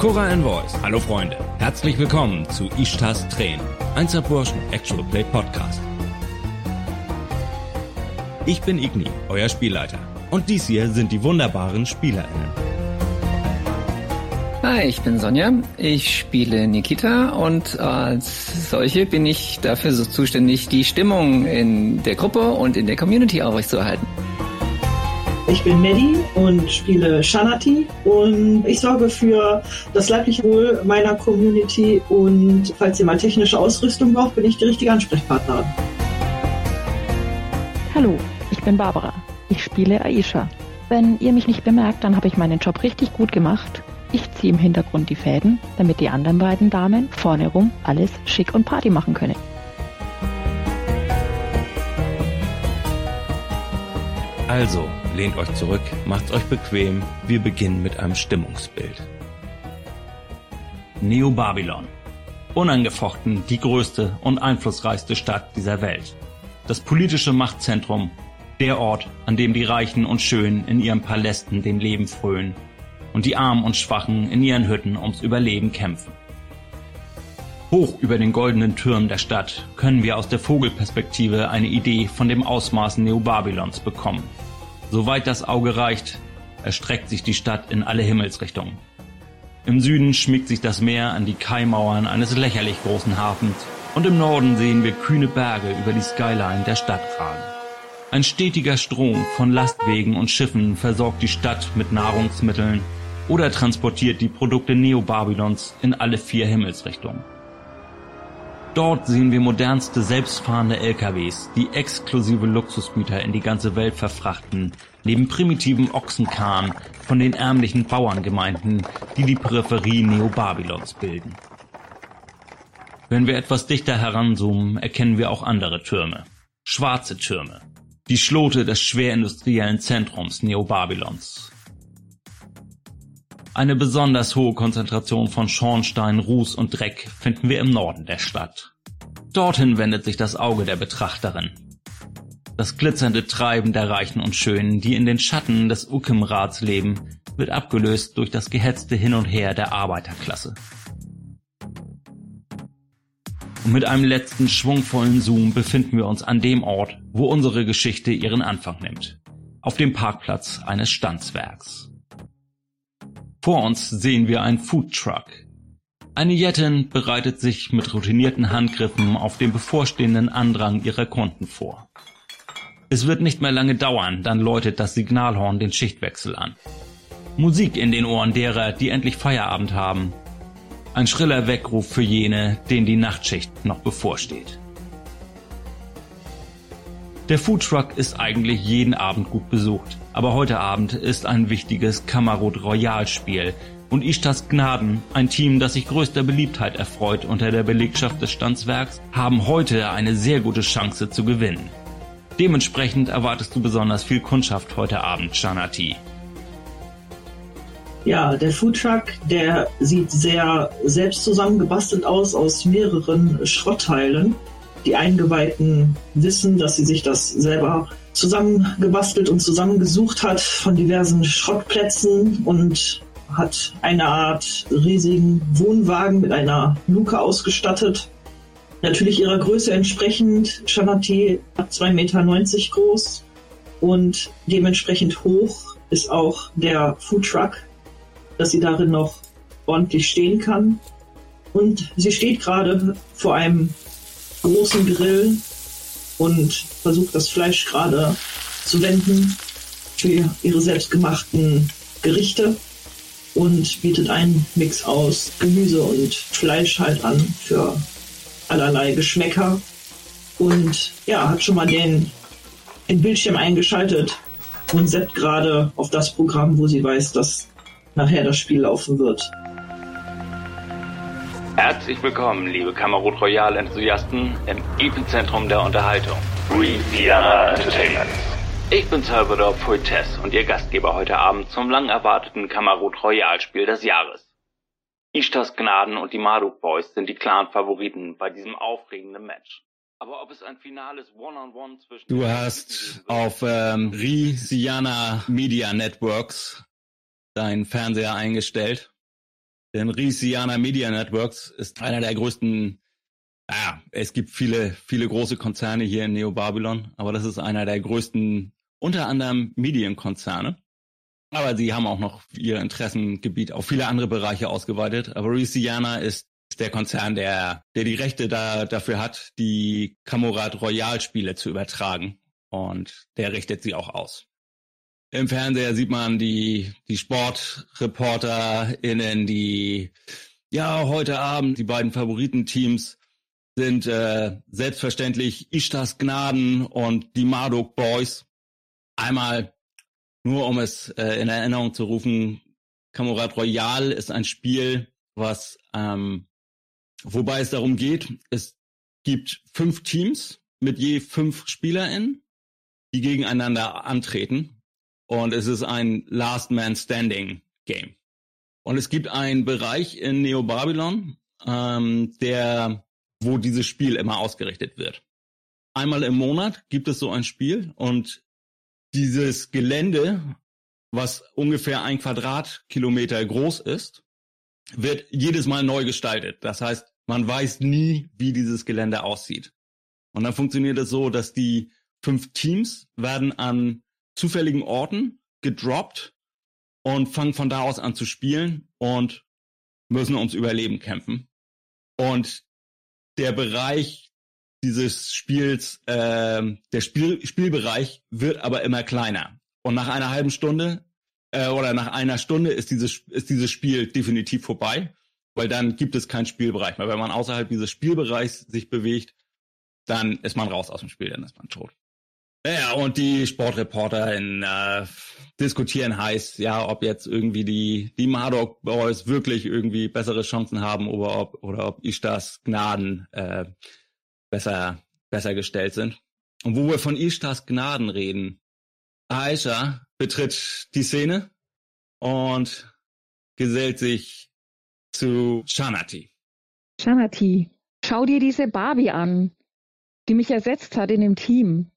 Cora and Voice. Hallo Freunde. Herzlich willkommen zu Ishtas Tränen. Einser Burschen Actual Play Podcast. Ich bin Igni, euer Spielleiter. Und dies hier sind die wunderbaren SpielerInnen. Hi, ich bin Sonja. Ich spiele Nikita und als solche bin ich dafür so zuständig, die Stimmung in der Gruppe und in der Community aufrechtzuerhalten. Ich bin Maddie und spiele Shanati und ich sorge für das leibliche Wohl meiner Community und falls ihr mal technische Ausrüstung braucht, bin ich die richtige Ansprechpartnerin. Hallo, ich bin Barbara. Ich spiele Aisha. Wenn ihr mich nicht bemerkt, dann habe ich meinen Job richtig gut gemacht. Ich ziehe im Hintergrund die Fäden, damit die anderen beiden Damen vorne rum alles schick und Party machen können. Also, lehnt euch zurück, macht's euch bequem. Wir beginnen mit einem Stimmungsbild. Neo-Babylon. Unangefochten die größte und einflussreichste Stadt dieser Welt. Das politische Machtzentrum, der Ort, an dem die Reichen und Schönen in ihren Palästen dem Leben frönen und die Armen und Schwachen in ihren Hütten ums Überleben kämpfen. Hoch über den goldenen Türmen der Stadt können wir aus der Vogelperspektive eine Idee von dem Ausmaß Neobabylons bekommen. Soweit das Auge reicht, erstreckt sich die Stadt in alle Himmelsrichtungen. Im Süden schmiegt sich das Meer an die Kaimauern eines lächerlich großen Hafens und im Norden sehen wir kühne Berge über die Skyline der Stadt ragen. Ein stetiger Strom von Lastwegen und Schiffen versorgt die Stadt mit Nahrungsmitteln oder transportiert die Produkte Neobabylons in alle vier Himmelsrichtungen. Dort sehen wir modernste selbstfahrende LKWs, die exklusive Luxusgüter in die ganze Welt verfrachten, neben primitiven Ochsenkahn von den ärmlichen Bauerngemeinden, die die Peripherie Neobabylons bilden. Wenn wir etwas dichter heranzoomen, erkennen wir auch andere Türme. Schwarze Türme. Die Schlote des schwerindustriellen Zentrums Neobabylons. Eine besonders hohe Konzentration von Schornstein, Ruß und Dreck finden wir im Norden der Stadt. Dorthin wendet sich das Auge der Betrachterin. Das glitzernde Treiben der Reichen und Schönen, die in den Schatten des Ukimrats leben, wird abgelöst durch das gehetzte Hin und Her der Arbeiterklasse. Und mit einem letzten schwungvollen Zoom befinden wir uns an dem Ort, wo unsere Geschichte ihren Anfang nimmt. Auf dem Parkplatz eines Stanzwerks. Vor uns sehen wir einen Food Truck. Eine Jettin bereitet sich mit routinierten Handgriffen auf den bevorstehenden Andrang ihrer Kunden vor. Es wird nicht mehr lange dauern, dann läutet das Signalhorn den Schichtwechsel an. Musik in den Ohren derer, die endlich Feierabend haben. Ein schriller Weckruf für jene, denen die Nachtschicht noch bevorsteht. Der Foodtruck ist eigentlich jeden Abend gut besucht, aber heute Abend ist ein wichtiges Kamerad Royal Spiel und Ishtas Gnaden, ein Team, das sich größter Beliebtheit erfreut unter der Belegschaft des Standswerks, haben heute eine sehr gute Chance zu gewinnen. Dementsprechend erwartest du besonders viel Kundschaft heute Abend, Shanati. Ja, der Foodtruck, der sieht sehr selbst zusammengebastelt aus aus mehreren Schrottteilen die Eingeweihten wissen, dass sie sich das selber zusammengebastelt und zusammengesucht hat von diversen Schrottplätzen und hat eine Art riesigen Wohnwagen mit einer Luke ausgestattet. Natürlich ihrer Größe entsprechend. Shanati hat 2,90 Meter groß und dementsprechend hoch ist auch der Foodtruck, dass sie darin noch ordentlich stehen kann. Und sie steht gerade vor einem großen Grill und versucht das Fleisch gerade zu wenden für ihre selbstgemachten Gerichte und bietet einen Mix aus Gemüse und Fleisch halt an für allerlei Geschmäcker und ja, hat schon mal den, den Bildschirm eingeschaltet und setzt gerade auf das Programm, wo sie weiß, dass nachher das Spiel laufen wird. Herzlich willkommen, liebe Kamerot Royal Enthusiasten im Epizentrum der Unterhaltung. Louisiana Entertainment. Ich bin Salvador Fuentes und Ihr Gastgeber heute Abend zum lang erwarteten Kamerot Royal Spiel des Jahres. Ishtas Gnaden und die Marduk Boys sind die klaren Favoriten bei diesem aufregenden Match. Aber ob es ein finales One-on-One -on -One zwischen... Du hast auf ähm, Risiana Media Networks deinen Fernseher eingestellt Denn Risiana Media Networks ist einer der größten, naja, es gibt viele, viele große Konzerne hier in Neo Babylon, aber das ist einer der größten, unter anderem Medienkonzerne. Aber sie haben auch noch ihr Interessengebiet auf viele andere Bereiche ausgeweitet. Aber Risiana ist der Konzern, der, der die Rechte da, dafür hat, die Camorat Royal Spiele zu übertragen. Und der richtet sie auch aus. Im Fernseher sieht man die, die SportreporterInnen, die, ja, heute Abend, die beiden Favoritenteams sind äh, selbstverständlich Ishtas Gnaden und die Marduk Boys. Einmal, nur um es äh, in Erinnerung zu rufen, Camorat Royal ist ein Spiel, was, ähm, wobei es darum geht, es gibt fünf Teams mit je fünf SpielerInnen, die gegeneinander antreten und es ist ein Last Man Standing Game. Und es gibt einen Bereich in Neo Babylon, ähm, der, wo dieses Spiel immer ausgerichtet wird. Einmal im Monat gibt es so ein Spiel und dieses Gelände, was ungefähr ein Quadratkilometer groß ist, wird jedes Mal neu gestaltet. Das heißt, man weiß nie, wie dieses Gelände aussieht. Und dann funktioniert es so, dass die fünf Teams werden an zufälligen Orten gedroppt und fangen von da aus an zu spielen und müssen ums Überleben kämpfen. Und der Bereich dieses Spiels, äh, der Spiel, Spielbereich wird aber immer kleiner. Und nach einer halben Stunde äh, oder nach einer Stunde ist dieses, ist dieses Spiel definitiv vorbei, weil dann gibt es keinen Spielbereich mehr. Wenn man außerhalb dieses Spielbereichs sich bewegt, dann ist man raus aus dem Spiel, dann ist man tot. Ja, und die Sportreporter in, äh, diskutieren heiß, ja, ob jetzt irgendwie die, die Marduk Boys wirklich irgendwie bessere Chancen haben oder ob, oder ob Ishtas Gnaden äh, besser, besser gestellt sind. Und wo wir von Ishtas Gnaden reden, Aisha betritt die Szene und gesellt sich zu Shanati. Shanati, schau dir diese Barbie an, die mich ersetzt hat in dem Team.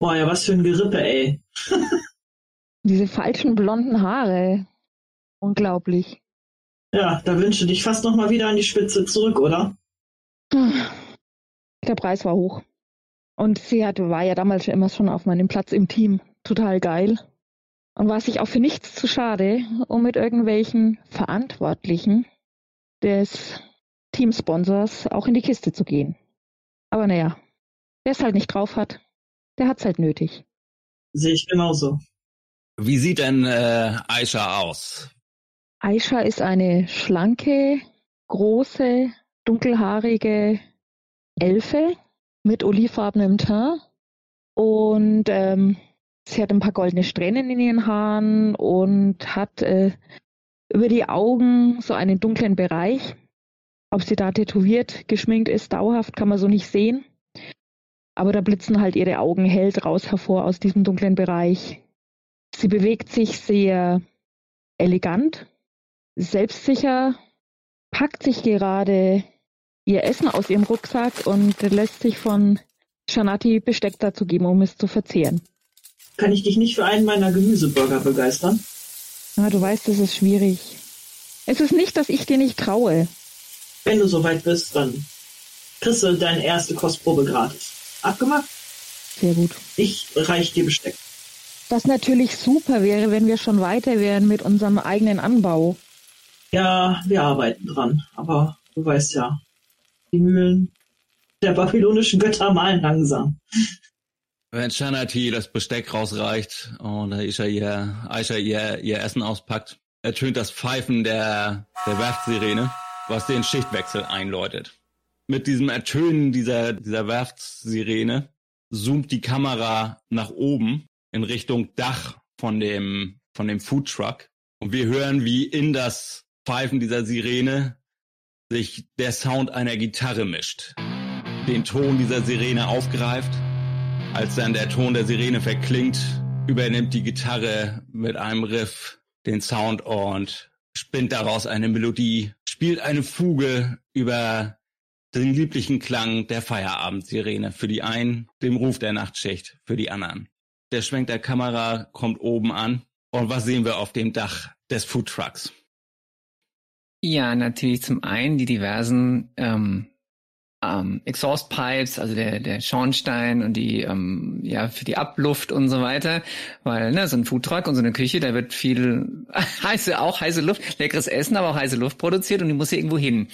Boah, ja, was für ein Gerippe, ey. Diese falschen blonden Haare. Unglaublich. Ja, da wünsche dich fast noch mal wieder an die Spitze zurück, oder? Der Preis war hoch. Und sie hat, war ja damals schon immer schon auf meinem Platz im Team. Total geil. Und war sich auch für nichts zu schade, um mit irgendwelchen Verantwortlichen des Teamsponsors auch in die Kiste zu gehen. Aber naja, wer es halt nicht drauf hat, der hat's halt nötig. Sehe ich genauso. Wie sieht denn äh, Aisha aus? Aisha ist eine schlanke, große, dunkelhaarige Elfe mit olivfarbenem Teint und ähm, sie hat ein paar goldene Strähnen in ihren Haaren und hat äh, über die Augen so einen dunklen Bereich. Ob sie da tätowiert, geschminkt ist, dauerhaft, kann man so nicht sehen. Aber da blitzen halt ihre Augen hell draus hervor aus diesem dunklen Bereich. Sie bewegt sich sehr elegant, selbstsicher, packt sich gerade ihr Essen aus ihrem Rucksack und lässt sich von Shanati Besteck dazu geben, um es zu verzehren. Kann ich dich nicht für einen meiner Gemüseburger begeistern? Na, du weißt, es ist schwierig. Es ist nicht, dass ich dir nicht traue. Wenn du soweit bist, dann kriegst du deine erste Kostprobe gratis. Abgemacht? Sehr gut. Ich reich dir Besteck. Was natürlich super wäre, wenn wir schon weiter wären mit unserem eigenen Anbau. Ja, wir arbeiten dran. Aber du weißt ja, die Mühlen der babylonischen Götter malen langsam. Wenn Shanati das Besteck rausreicht und Aisha ihr, Aisha ihr, ihr Essen auspackt, ertönt das Pfeifen der, der Werftsirene, was den Schichtwechsel einläutet mit diesem Ertönen dieser, dieser Werftssirene zoomt die Kamera nach oben in Richtung Dach von dem, von dem Foodtruck. Und wir hören, wie in das Pfeifen dieser Sirene sich der Sound einer Gitarre mischt. Den Ton dieser Sirene aufgreift. Als dann der Ton der Sirene verklingt, übernimmt die Gitarre mit einem Riff den Sound und spinnt daraus eine Melodie, spielt eine Fuge über den lieblichen Klang der Feierabendsirene für die einen, dem Ruf der Nachtschicht für die anderen. Der Schwenk der Kamera kommt oben an und was sehen wir auf dem Dach des Foodtrucks? Ja, natürlich zum einen die diversen ähm, ähm, Exhaust Pipes, also der, der Schornstein und die, ähm, ja, für die Abluft und so weiter. Weil, ne, so ein Foodtruck und so eine Küche, da wird viel heiße, auch heiße Luft, leckeres Essen, aber auch heiße Luft produziert und die muss ja irgendwo hin.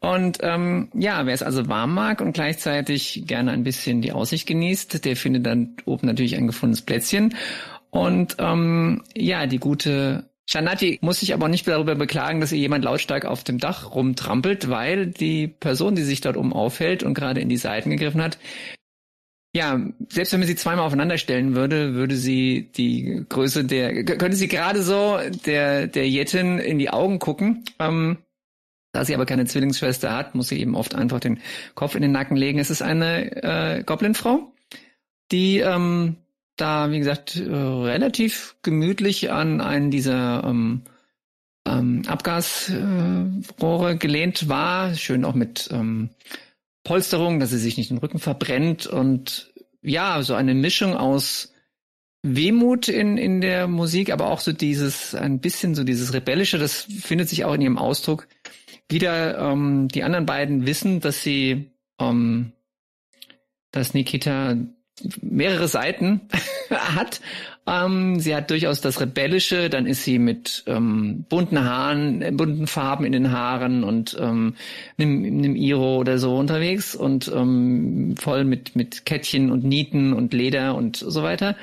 Und ähm, ja, wer es also warm mag und gleichzeitig gerne ein bisschen die Aussicht genießt, der findet dann oben natürlich ein gefundenes Plätzchen. Und ähm, ja, die gute Shanati muss sich aber nicht darüber beklagen, dass ihr jemand lautstark auf dem Dach rumtrampelt, weil die Person, die sich dort oben aufhält und gerade in die Seiten gegriffen hat, ja, selbst wenn man sie zweimal aufeinander stellen würde, würde sie die Größe der, könnte sie gerade so der, der Jettin in die Augen gucken. Ähm, da sie aber keine Zwillingsschwester hat, muss sie eben oft einfach den Kopf in den Nacken legen. Es ist eine äh, Goblinfrau, die ähm, da, wie gesagt, äh, relativ gemütlich an einen dieser ähm, ähm, Abgasrohre äh, gelehnt war. Schön auch mit ähm, Polsterung, dass sie sich nicht den Rücken verbrennt. Und ja, so eine Mischung aus Wehmut in, in der Musik, aber auch so dieses, ein bisschen so dieses Rebellische, das findet sich auch in ihrem Ausdruck. Wieder ähm, die anderen beiden wissen, dass sie, ähm, dass Nikita mehrere Seiten hat. Ähm, sie hat durchaus das Rebellische, dann ist sie mit ähm, bunten Haaren, äh, bunten Farben in den Haaren und ähm, einem, einem Iro oder so unterwegs und ähm, voll mit, mit Kettchen und Nieten und Leder und so weiter.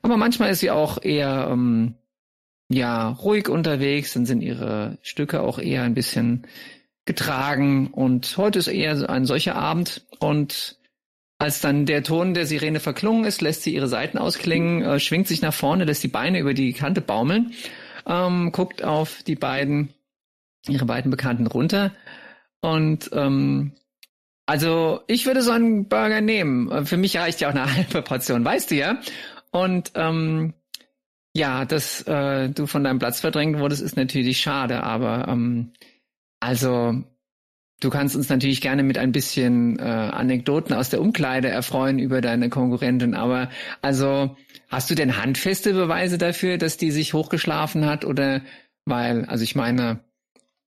Aber manchmal ist sie auch eher ähm, ja ruhig unterwegs, dann sind ihre Stücke auch eher ein bisschen getragen und heute ist eher ein solcher Abend und als dann der Ton der Sirene verklungen ist, lässt sie ihre Seiten ausklingen, äh, schwingt sich nach vorne, lässt die Beine über die Kante baumeln, ähm, guckt auf die beiden, ihre beiden Bekannten runter. Und ähm, also ich würde so einen Burger nehmen. Für mich reicht ja auch eine halbe Portion, weißt du ja. Und ähm, ja, dass äh, du von deinem Platz verdrängt wurdest, ist natürlich schade, aber ähm, also Du kannst uns natürlich gerne mit ein bisschen äh, Anekdoten aus der Umkleide erfreuen über deine Konkurrentin, aber also hast du denn handfeste Beweise dafür, dass die sich hochgeschlafen hat oder weil, also ich meine,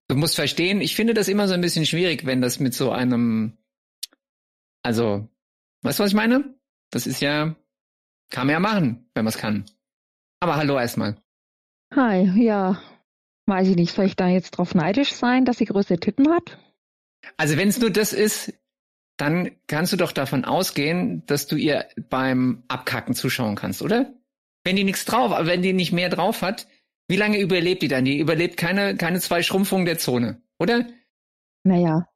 du musst verstehen, ich finde das immer so ein bisschen schwierig, wenn das mit so einem, also, weißt du, was ich meine? Das ist ja, kann man ja machen, wenn man es kann. Aber hallo erstmal. Hi, ja, weiß ich nicht, soll ich da jetzt drauf neidisch sein, dass sie größere Titten hat? Also wenn es nur das ist, dann kannst du doch davon ausgehen, dass du ihr beim Abkacken zuschauen kannst, oder? Wenn die nichts drauf, wenn die nicht mehr drauf hat, wie lange überlebt die dann? Die überlebt keine, keine zwei Schrumpfungen der Zone, oder? Naja.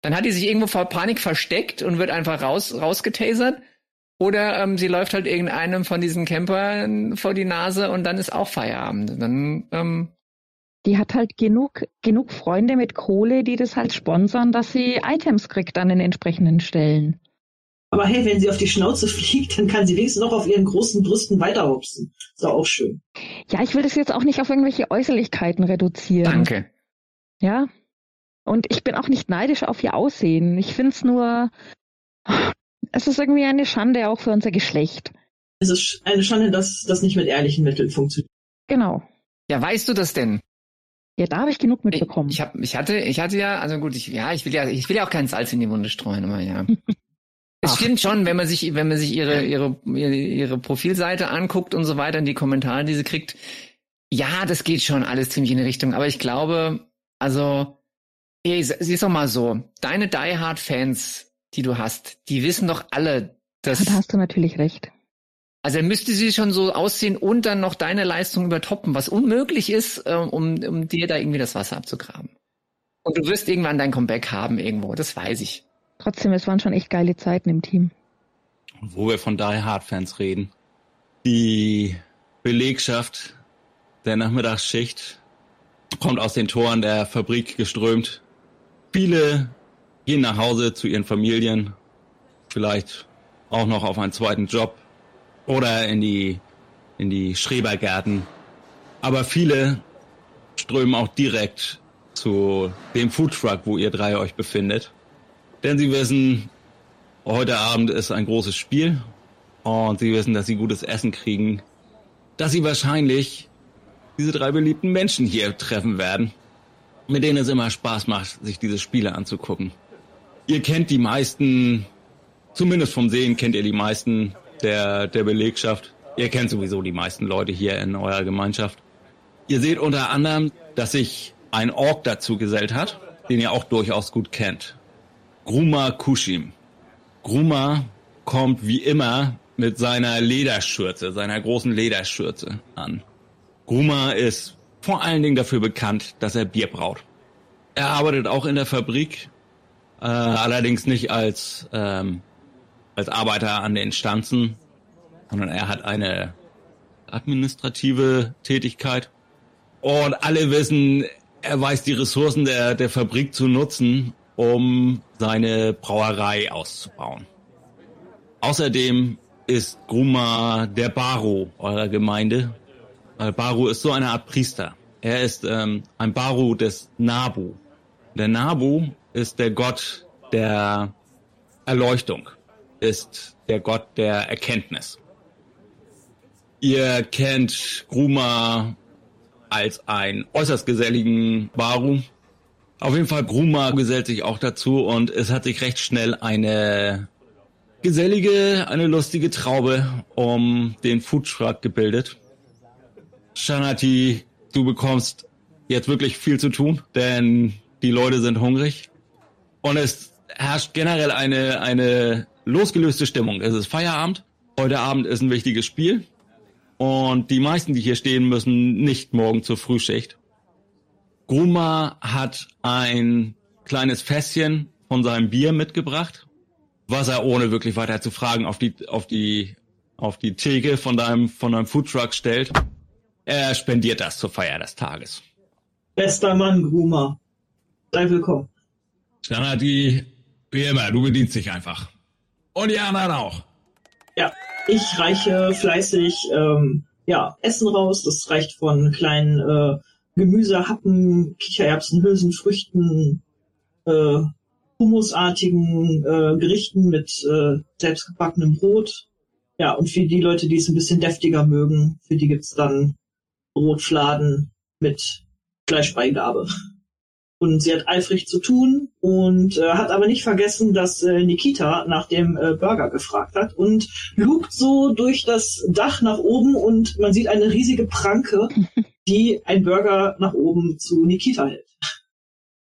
Dann hat die sich irgendwo vor Panik versteckt und wird einfach raus, rausgetasert. Oder ähm, sie läuft halt irgendeinem von diesen Campern vor die Nase und dann ist auch Feierabend. Dann ähm, die hat halt genug, genug Freunde mit Kohle, die das halt sponsern, dass sie Items kriegt an den entsprechenden Stellen. Aber hey, wenn sie auf die Schnauze fliegt, dann kann sie wenigstens noch auf ihren großen Brüsten weiterhopsen. Ist doch auch schön. Ja, ich will das jetzt auch nicht auf irgendwelche Äußerlichkeiten reduzieren. Danke. Ja. Und ich bin auch nicht neidisch auf ihr Aussehen. Ich finde es nur, es ist irgendwie eine Schande auch für unser Geschlecht. Es ist eine Schande, dass das nicht mit ehrlichen Mitteln funktioniert. Genau. Ja, weißt du das denn? Ja, da habe ich genug mitbekommen. Ich, ich, hab, ich hatte, ich hatte ja, also gut, ich, ja, ich will ja, ich will ja auch kein Salz in die Wunde streuen, aber ja. es stimmt schon, wenn man sich, wenn man sich ihre, ihre, ihre, ihre Profilseite anguckt und so weiter, und die Kommentare, die sie kriegt, ja, das geht schon alles ziemlich in die Richtung. Aber ich glaube, also, ey, siehst doch mal so, deine Die Hard Fans, die du hast, die wissen doch alle, dass. Da hast du natürlich recht. Also müsste sie schon so aussehen und dann noch deine Leistung übertoppen, was unmöglich ist, äh, um, um dir da irgendwie das Wasser abzugraben. Und du wirst irgendwann dein Comeback haben irgendwo, das weiß ich. Trotzdem, es waren schon echt geile Zeiten im Team. Wo wir von Die Hard Fans reden. Die Belegschaft der Nachmittagsschicht kommt aus den Toren der Fabrik geströmt. Viele gehen nach Hause zu ihren Familien, vielleicht auch noch auf einen zweiten Job oder in die, in die Schrebergärten. Aber viele strömen auch direkt zu dem Foodtruck, wo ihr drei euch befindet. Denn sie wissen, heute Abend ist ein großes Spiel und sie wissen, dass sie gutes Essen kriegen, dass sie wahrscheinlich diese drei beliebten Menschen hier treffen werden. mit denen es immer Spaß macht, sich diese Spiele anzugucken. Ihr kennt die meisten, zumindest vom Sehen kennt ihr die meisten der, der Belegschaft. Ihr kennt sowieso die meisten Leute hier in eurer Gemeinschaft. Ihr seht unter anderem, dass sich ein Ork dazu gesellt hat, den ihr auch durchaus gut kennt. Gruma Kushim. Gruma kommt wie immer mit seiner Lederschürze, seiner großen Lederschürze an. Gruma ist vor allen Dingen dafür bekannt, dass er Bier braut. Er arbeitet auch in der Fabrik, äh, allerdings nicht als, ähm, als Arbeiter an den Stanzen, sondern er hat eine administrative Tätigkeit. Und alle wissen, er weiß die Ressourcen der, der Fabrik zu nutzen, um seine Brauerei auszubauen. Außerdem ist Gruma der Baro eurer Gemeinde. Weil Baru ist so eine Art Priester. Er ist ähm, ein Baru des Nabu. Der Nabu ist der Gott der Erleuchtung, ist der Gott der Erkenntnis. Ihr kennt Gruma als einen äußerst geselligen Baru. Auf jeden Fall, Gruma gesellt sich auch dazu und es hat sich recht schnell eine gesellige, eine lustige Traube um den Foodtruck gebildet. Shanati, du bekommst jetzt wirklich viel zu tun, denn die Leute sind hungrig und es herrscht generell eine, eine losgelöste Stimmung. Es ist Feierabend. Heute Abend ist ein wichtiges Spiel. Und die meisten, die hier stehen, müssen nicht morgen zur Frühschicht. Gruma hat ein kleines Fässchen von seinem Bier mitgebracht, was er ohne wirklich weiter zu fragen auf die, auf die, auf die Theke von deinem, von deinem Foodtruck stellt. Er spendiert das zur Feier des Tages. Bester Mann, Gruma. Sei willkommen. Standardi, wie immer, du bedienst dich einfach. Und die anderen auch. Ja, ich reiche fleißig ähm, ja, Essen raus. Das reicht von kleinen äh, Gemüsehappen, Kichererbsen, Hülsenfrüchten, äh, humusartigen äh, Gerichten mit äh, selbstgebackenem Brot. Ja, und für die Leute, die es ein bisschen deftiger mögen, für die gibt's dann Brotfladen mit Fleischbeigabe. Und sie hat eifrig zu tun und äh, hat aber nicht vergessen, dass äh, Nikita nach dem äh, Burger gefragt hat und lugt so durch das Dach nach oben und man sieht eine riesige Pranke, die ein Burger nach oben zu Nikita hält.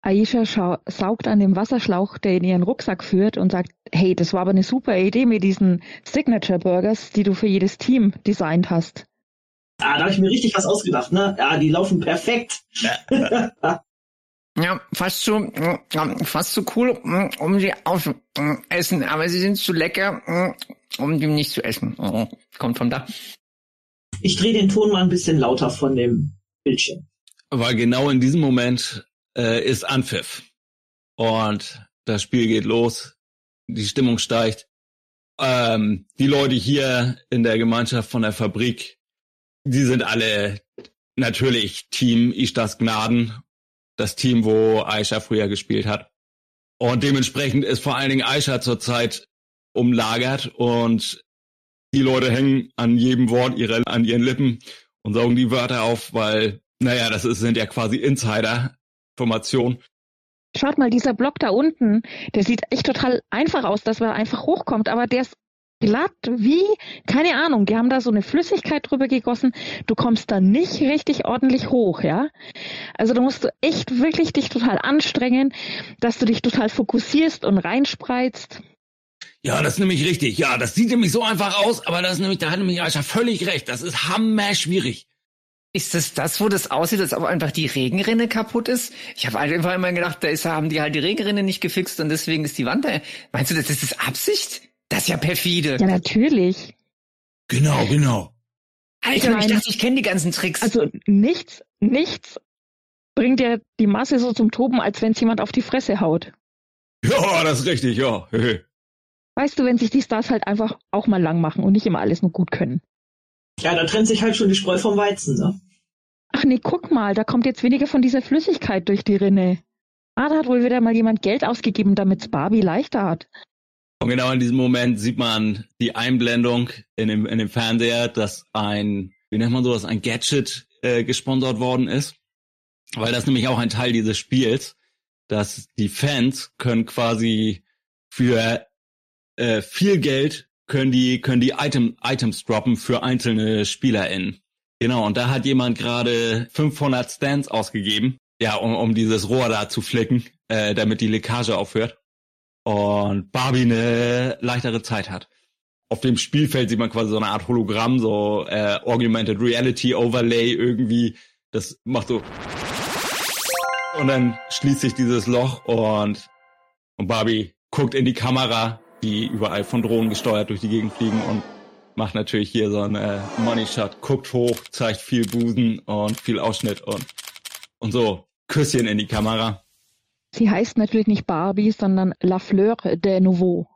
Aisha saugt an dem Wasserschlauch, der in ihren Rucksack führt und sagt, hey, das war aber eine super Idee mit diesen Signature Burgers, die du für jedes Team designt hast. Ah, da habe ich mir richtig was ausgedacht, ne? Ja, die laufen perfekt. Ja, fast zu, fast zu cool, um sie aufzuessen, aber sie sind zu lecker, um die nicht zu essen. Kommt vom Dach. Ich drehe den Ton mal ein bisschen lauter von dem Bildschirm. Weil genau in diesem Moment äh, ist Anpfiff. Und das Spiel geht los, die Stimmung steigt. Ähm, die Leute hier in der Gemeinschaft von der Fabrik, die sind alle natürlich Team Ishtas Gnaden das Team, wo Aisha früher gespielt hat. Und dementsprechend ist vor allen Dingen Aisha zurzeit umlagert und die Leute hängen an jedem Wort ihre, an ihren Lippen und saugen die Wörter auf, weil, naja, das ist, sind ja quasi Insider-Informationen. Schaut mal, dieser Block da unten, der sieht echt total einfach aus, dass man einfach hochkommt, aber der ist glatt wie, keine Ahnung, die haben da so eine Flüssigkeit drüber gegossen. Du kommst da nicht richtig ordentlich hoch, ja. Also da musst du echt wirklich dich total anstrengen, dass du dich total fokussierst und reinspreizt. Ja, das ist nämlich richtig. Ja, das sieht nämlich so einfach aus, aber das ist nämlich, da hat nämlich Aisha völlig recht. Das ist hammer schwierig. Ist das das, wo das aussieht, als ob einfach die Regenrinne kaputt ist? Ich habe einfach immer gedacht, da ist, haben die halt die Regenrinne nicht gefixt und deswegen ist die Wand da. Meinst du, das ist Absicht? Das ist ja perfide. Ja, natürlich. Genau, genau. Alter, ich, mein, ich dachte, ich kenne die ganzen Tricks. Also nichts, nichts bringt ja die Masse so zum Toben, als wenn es jemand auf die Fresse haut. Ja, das ist richtig, ja. weißt du, wenn sich die Stars halt einfach auch mal lang machen und nicht immer alles nur gut können. Ja, da trennt sich halt schon die Spreu vom Weizen, ne? Ach nee, guck mal, da kommt jetzt weniger von dieser Flüssigkeit durch die Rinne. Ah, da hat wohl wieder mal jemand Geld ausgegeben, damit's Barbie leichter hat. Und genau in diesem Moment sieht man die Einblendung in dem, in dem Fernseher, dass ein, wie nennt man sowas, ein Gadget äh, gesponsert worden ist. weil das nämlich auch ein Teil dieses Spiels, dass die Fans können quasi für äh, viel Geld können die können die Item, Items droppen für einzelne SpielerInnen. Genau, und da hat jemand gerade 500 Stands ausgegeben, ja, um, um dieses Rohr da zu flicken, äh, damit die Leckage aufhört. Und Barbie eine leichtere Zeit hat. Auf dem Spielfeld sieht man quasi so eine Art Hologramm, so äh, Augmented Reality Overlay irgendwie. Das macht so und dann schließt sich dieses Loch und, und Barbie guckt in die Kamera, die überall von Drohnen gesteuert durch die Gegend fliegen und macht natürlich hier so einen Money Shot, guckt hoch, zeigt viel Busen und viel Ausschnitt und, und so Küsschen in die Kamera. Sie heißt natürlich nicht Barbie, sondern La Fleur de Nouveau.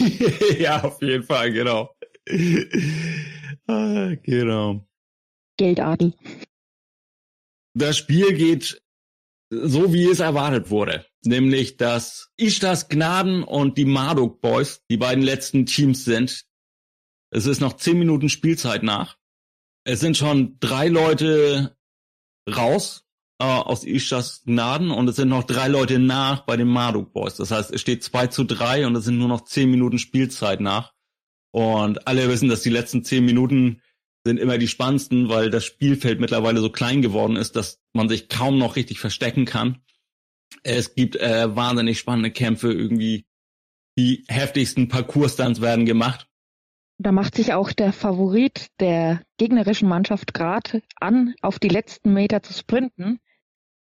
ja, auf jeden Fall, genau. ah, genau. Geldadel. Das Spiel geht so wie es erwartet wurde. Nämlich, dass Ishtas Gnaden und die Marduk Boys die beiden letzten Teams sind. Es ist noch zehn Minuten Spielzeit nach. Es sind schon drei Leute raus äh, aus Ishtas Gnaden und es sind noch drei Leute nach bei den Marduk Boys. Das heißt, es steht zwei zu drei und es sind nur noch zehn Minuten Spielzeit nach. Und alle wissen, dass die letzten zehn Minuten sind immer die spannendsten, weil das Spielfeld mittlerweile so klein geworden ist, dass man sich kaum noch richtig verstecken kann. Es gibt äh, wahnsinnig spannende Kämpfe, irgendwie die heftigsten Parcours-Stunts werden gemacht. Da macht sich auch der Favorit der gegnerischen Mannschaft gerade an, auf die letzten Meter zu sprinten.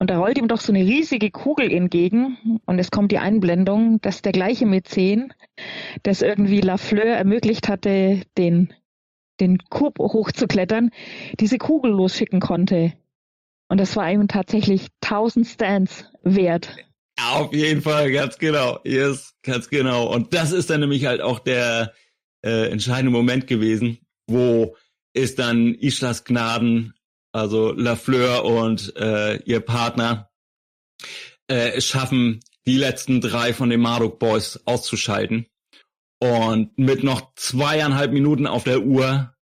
Und da rollt ihm doch so eine riesige Kugel entgegen und es kommt die Einblendung, dass der gleiche Mäzen, das irgendwie Lafleur ermöglicht hatte, den den Kub hochzuklettern, diese Kugel losschicken konnte. Und das war ihm tatsächlich 1000 Stands wert. Auf jeden Fall, ganz genau. Yes, ganz genau. Und das ist dann nämlich halt auch der äh, entscheidende Moment gewesen, wo ist dann Ishlas Gnaden, also Lafleur und äh, ihr Partner, äh, schaffen, die letzten drei von den Marduk Boys auszuschalten. Und mit noch zweieinhalb Minuten auf der Uhr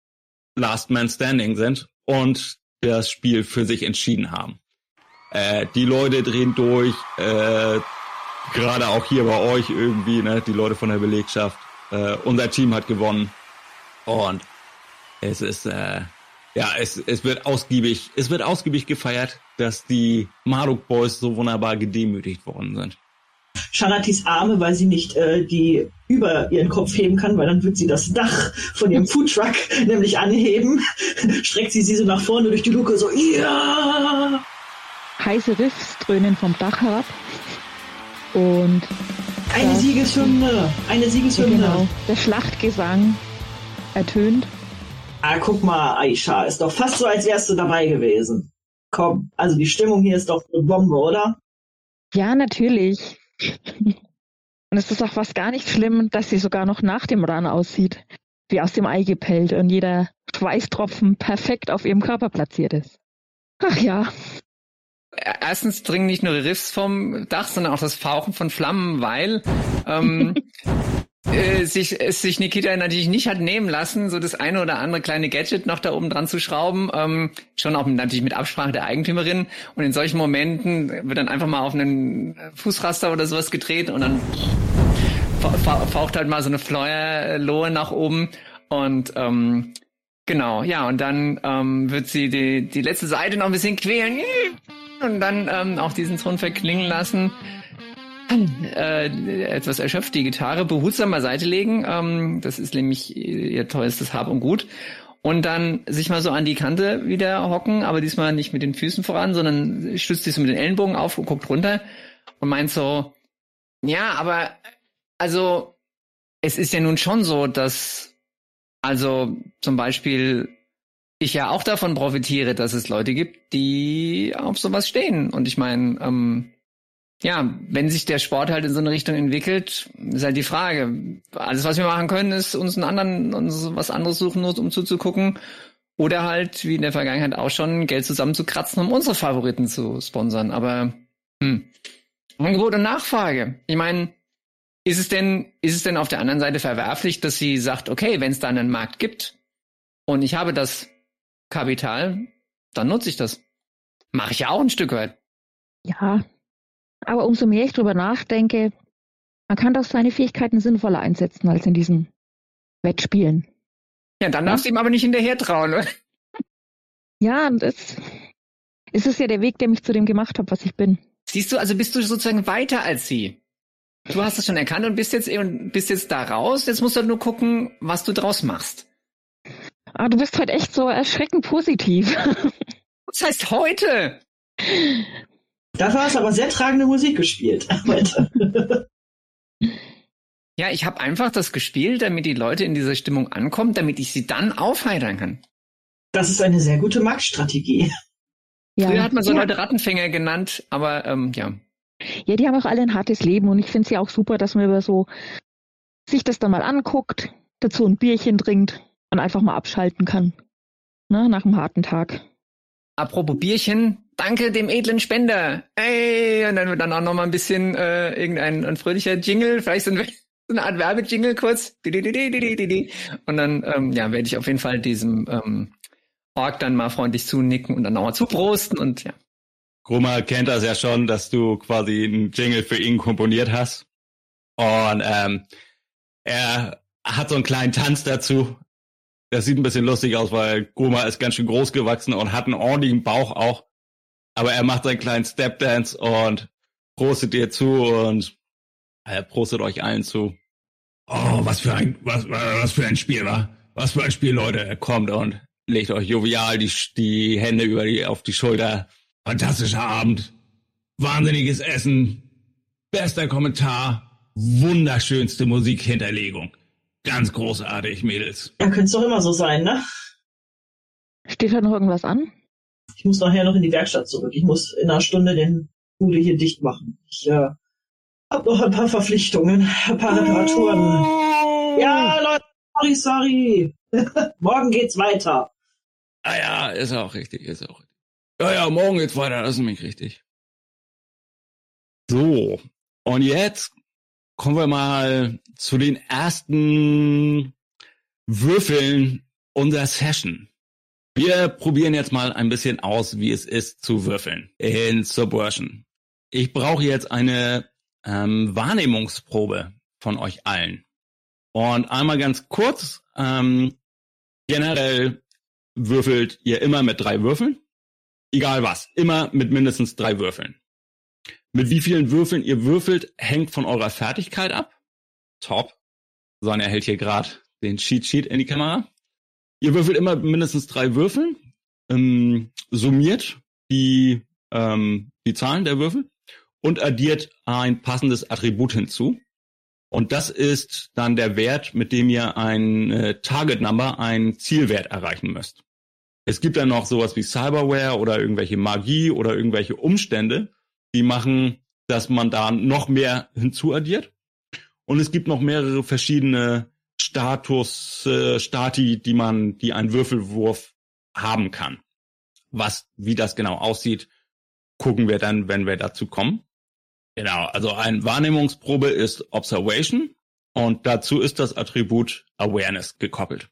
Last Man Standing sind und das Spiel für sich entschieden haben. Äh, die Leute drehen durch, äh, gerade auch hier bei euch irgendwie, ne, die Leute von der Belegschaft. Äh, unser Team hat gewonnen und es ist äh, ja, es, es wird ausgiebig, es wird ausgiebig gefeiert, dass die Marduk Boys so wunderbar gedemütigt worden sind. Shanatis Arme, weil sie nicht äh, die über ihren Kopf heben kann, weil dann wird sie das Dach von ihrem Foodtruck nämlich anheben. Streckt sie sie so nach vorne durch die Luke, so, ja! Heiße Riffs dröhnen vom Dach herab. Und. Eine Siegeshymne! Eine Siegeshymne! Genau. Der Schlachtgesang ertönt. Ah, guck mal, Aisha, ist doch fast so, als wärst du dabei gewesen. Komm, also die Stimmung hier ist doch eine Bombe, oder? Ja, natürlich. Und es ist auch was gar nicht schlimm, dass sie sogar noch nach dem Run aussieht, wie aus dem Ei gepellt und jeder Schweißtropfen perfekt auf ihrem Körper platziert ist. Ach ja. Erstens dringen nicht nur Riffs vom Dach, sondern auch das Fauchen von Flammen, weil ähm, äh, sich, es sich Nikita natürlich nicht hat nehmen lassen, so das eine oder andere kleine Gadget noch da oben dran zu schrauben, ähm, schon auch natürlich mit Absprache der Eigentümerin. Und in solchen Momenten wird dann einfach mal auf einen Fußraster oder sowas gedreht und dann faucht halt mal so eine Feuerlohe nach oben. Und ähm, genau, ja, und dann ähm, wird sie die, die letzte Seite noch ein bisschen quälen. Und dann ähm, auch diesen Ton verklingen lassen äh, etwas erschöpft die Gitarre behutsam beiseite legen. Ähm, das ist nämlich ihr teuerstes Hab und Gut. Und dann sich mal so an die Kante wieder hocken, aber diesmal nicht mit den Füßen voran, sondern stützt sich so mit den Ellenbogen auf und guckt runter und meint so, ja, aber also es ist ja nun schon so, dass also zum Beispiel ich ja auch davon profitiere, dass es Leute gibt, die auf sowas stehen. Und ich meine, ähm, ja, wenn sich der Sport halt in so eine Richtung entwickelt, ist halt die Frage. Alles, was wir machen können, ist uns einen anderen, uns was anderes suchen, um zuzugucken. Oder halt, wie in der Vergangenheit auch schon, Geld zusammenzukratzen, um unsere Favoriten zu sponsern. Aber hm. Angebot und Nachfrage. Ich meine, ist es denn, ist es denn auf der anderen Seite verwerflich, dass sie sagt, okay, wenn es da einen Markt gibt und ich habe das Kapital, dann nutze ich das. Mache ich ja auch ein Stück weit. Ja, aber umso mehr ich drüber nachdenke, man kann doch seine Fähigkeiten sinnvoller einsetzen als in diesen Wettspielen. Ja, dann darfst du ihm aber nicht hinterher trauen, oder? Ja, und es, es ist ja der Weg, der mich zu dem gemacht hat, was ich bin. Siehst du, also bist du sozusagen weiter als sie. Du hast es schon erkannt und bist jetzt und bist jetzt da raus. Jetzt musst du halt nur gucken, was du draus machst. Ah, du bist heute echt so erschreckend positiv. Was heißt heute? Dafür hast du aber sehr tragende Musik gespielt. Ja, ich habe einfach das gespielt, damit die Leute in diese Stimmung ankommen, damit ich sie dann aufheitern kann. Das ist eine sehr gute Marktstrategie. Ja. Früher hat man so ja. Leute Rattenfänger genannt, aber ähm, ja. Ja, die haben auch alle ein hartes Leben und ich finde es ja auch super, dass man über so sich das dann mal anguckt, dazu ein Bierchen trinkt und einfach mal abschalten kann. Ne, nach einem harten Tag. Apropos Bierchen, danke dem edlen Spender. Ey, und dann wird dann auch noch mal ein bisschen äh, irgendein ein fröhlicher Jingle, vielleicht so, ein, so eine Art Werbejingle kurz. Und dann ähm, ja, werde ich auf jeden Fall diesem ähm, Org dann mal freundlich zunicken und dann nochmal zuprosten und ja. Gruma kennt das ja schon, dass du quasi einen Jingle für ihn komponiert hast. Und ähm, er hat so einen kleinen Tanz dazu. Das sieht ein bisschen lustig aus, weil Gruma ist ganz schön groß gewachsen und hat einen ordentlichen Bauch auch. Aber er macht seinen kleinen Stepdance und prostet dir zu und er prostet euch allen zu. Oh, was für ein, was, was für ein Spiel, wa? Was für ein Spiel, Leute. Er kommt und legt euch jovial die, die Hände über die, auf die Schulter. Fantastischer Abend. Wahnsinniges Essen. Bester Kommentar. Wunderschönste Musikhinterlegung. Ganz großartig, Mädels. Ja, könnte es doch immer so sein, ne? Steht da noch irgendwas an? Ich muss nachher noch in die Werkstatt zurück. Ich muss in einer Stunde den Bude hier dicht machen. Ich äh, habe noch ein paar Verpflichtungen, ein paar Reparaturen. Ja, Leute, sorry, sorry. Morgen geht's weiter. Ah ja, ist auch richtig, ist auch richtig. Ja, ja, morgen geht's weiter, das ist nämlich richtig. So, und jetzt kommen wir mal zu den ersten Würfeln unserer Session. Wir probieren jetzt mal ein bisschen aus, wie es ist zu würfeln in Subversion. Ich brauche jetzt eine ähm, Wahrnehmungsprobe von euch allen. Und einmal ganz kurz, ähm, generell würfelt ihr immer mit drei Würfeln. Egal was, immer mit mindestens drei Würfeln. Mit wie vielen Würfeln ihr würfelt, hängt von eurer Fertigkeit ab. Top. Sonja hält hier gerade den Cheat Sheet in die Kamera. Ihr würfelt immer mindestens drei Würfeln, ähm, summiert die, ähm, die Zahlen der Würfel und addiert ein passendes Attribut hinzu. Und das ist dann der Wert, mit dem ihr ein äh, Target Number, einen Zielwert erreichen müsst. Es gibt dann noch sowas wie Cyberware oder irgendwelche Magie oder irgendwelche Umstände, die machen, dass man da noch mehr hinzuaddiert. Und es gibt noch mehrere verschiedene Status, äh, Stati, die man, die ein Würfelwurf haben kann. Was, wie das genau aussieht, gucken wir dann, wenn wir dazu kommen. Genau, also ein Wahrnehmungsprobe ist Observation und dazu ist das Attribut Awareness gekoppelt.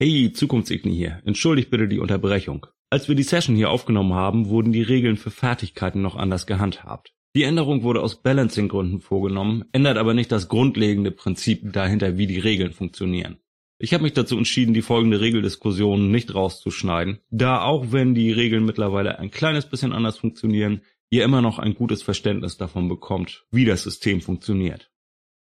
Hey, Zukunftsigni hier. Entschuldigt bitte die Unterbrechung. Als wir die Session hier aufgenommen haben, wurden die Regeln für Fertigkeiten noch anders gehandhabt. Die Änderung wurde aus Balancing-Gründen vorgenommen, ändert aber nicht das grundlegende Prinzip dahinter, wie die Regeln funktionieren. Ich habe mich dazu entschieden, die folgende Regeldiskussion nicht rauszuschneiden, da auch wenn die Regeln mittlerweile ein kleines bisschen anders funktionieren, ihr immer noch ein gutes Verständnis davon bekommt, wie das System funktioniert.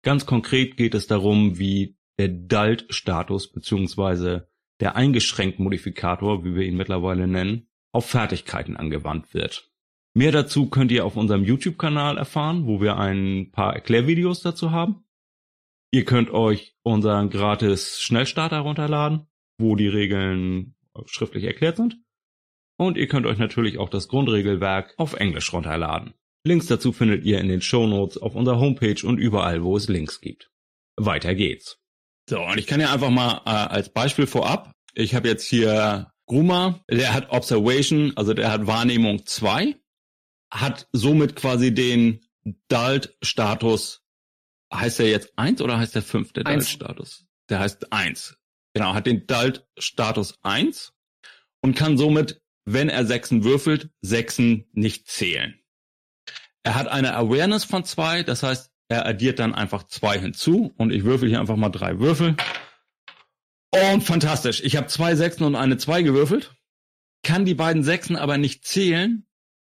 Ganz konkret geht es darum, wie der DALT-Status bzw. der eingeschränkt Modifikator, wie wir ihn mittlerweile nennen, auf Fertigkeiten angewandt wird. Mehr dazu könnt ihr auf unserem YouTube-Kanal erfahren, wo wir ein paar Erklärvideos dazu haben. Ihr könnt euch unseren gratis Schnellstarter runterladen, wo die Regeln schriftlich erklärt sind. Und ihr könnt euch natürlich auch das Grundregelwerk auf Englisch runterladen. Links dazu findet ihr in den Shownotes auf unserer Homepage und überall, wo es Links gibt. Weiter geht's. So, und ich kann ja einfach mal äh, als Beispiel vorab, ich habe jetzt hier Gruma, der hat Observation, also der hat Wahrnehmung 2, hat somit quasi den Dalt-Status, heißt der jetzt 1 oder heißt der 5, der. Dalt-Status? Der heißt 1. Genau, hat den Dalt-Status 1 und kann somit wenn er Sechsen würfelt, Sechsen nicht zählen. Er hat eine Awareness von zwei, das heißt, er addiert dann einfach zwei hinzu und ich würfel hier einfach mal drei Würfel. Und fantastisch. Ich habe zwei Sechsen und eine zwei gewürfelt, kann die beiden Sechsen aber nicht zählen,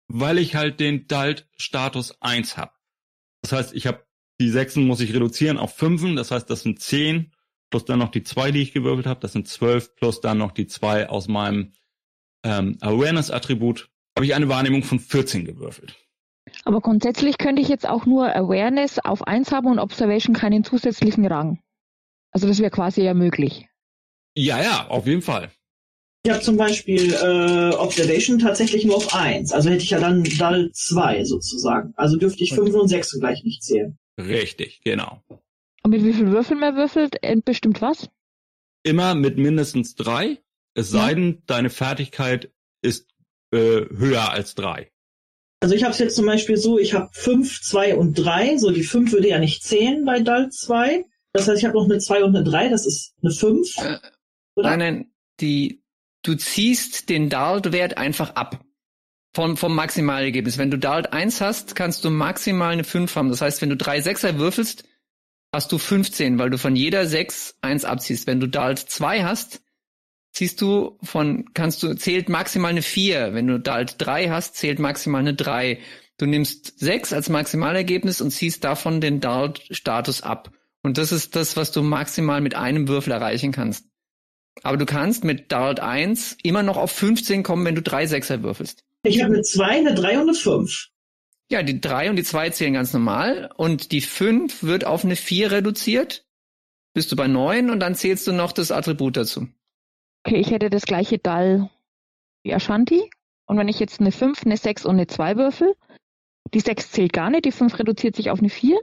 weil ich halt den Dalt-Status 1 habe. Das heißt, ich habe die Sechsen muss ich reduzieren auf Fünfen, das heißt, das sind zehn plus dann noch die zwei, die ich gewürfelt habe, das sind zwölf plus dann noch die zwei aus meinem ähm, Awareness-Attribut, habe ich eine Wahrnehmung von 14 gewürfelt. Aber grundsätzlich könnte ich jetzt auch nur Awareness auf 1 haben und Observation keinen zusätzlichen Rang. Also das wäre quasi ja möglich. Ja, ja, auf jeden Fall. Ich habe zum Beispiel äh, Observation tatsächlich nur auf 1. Also hätte ich ja dann Dull 2 sozusagen. Also dürfte ich 5 und 6 gleich nicht zählen. Richtig, genau. Und mit wie viel Würfeln man würfelt, bestimmt was? Immer mit mindestens drei, es sei denn, deine Fertigkeit ist äh, höher als drei. Also ich habe es jetzt zum Beispiel so, ich habe 5, 2 und 3. So die 5 würde ja nicht zählen bei Dull 2. Das heißt, ich habe noch eine 2 und eine 3, das ist eine 5. Äh, nein, nein, die, du ziehst den Dalt-Wert einfach ab. Vom, vom Maximalergebnis. Wenn du Dalt 1 hast, kannst du maximal eine 5 haben. Das heißt, wenn du drei Sechser würfelst, hast du 15, weil du von jeder 6 1 abziehst. Wenn du Dalt 2 hast, ziehst du von, kannst du, zählt maximal eine 4. Wenn du Dalt 3 hast, zählt maximal eine 3. Du nimmst 6 als Maximalergebnis und ziehst davon den Dalt-Status ab. Und das ist das, was du maximal mit einem Würfel erreichen kannst. Aber du kannst mit Dart 1 immer noch auf 15 kommen, wenn du drei Sechser würfelst. Ich habe eine 2, eine 3 und eine 5. Ja, die 3 und die 2 zählen ganz normal und die 5 wird auf eine 4 reduziert. Bist du bei 9 und dann zählst du noch das Attribut dazu. Okay, ich hätte das gleiche Dall wie Ashanti. Und wenn ich jetzt eine 5, eine 6 und eine 2 würfel, die 6 zählt gar nicht, die 5 reduziert sich auf eine 4.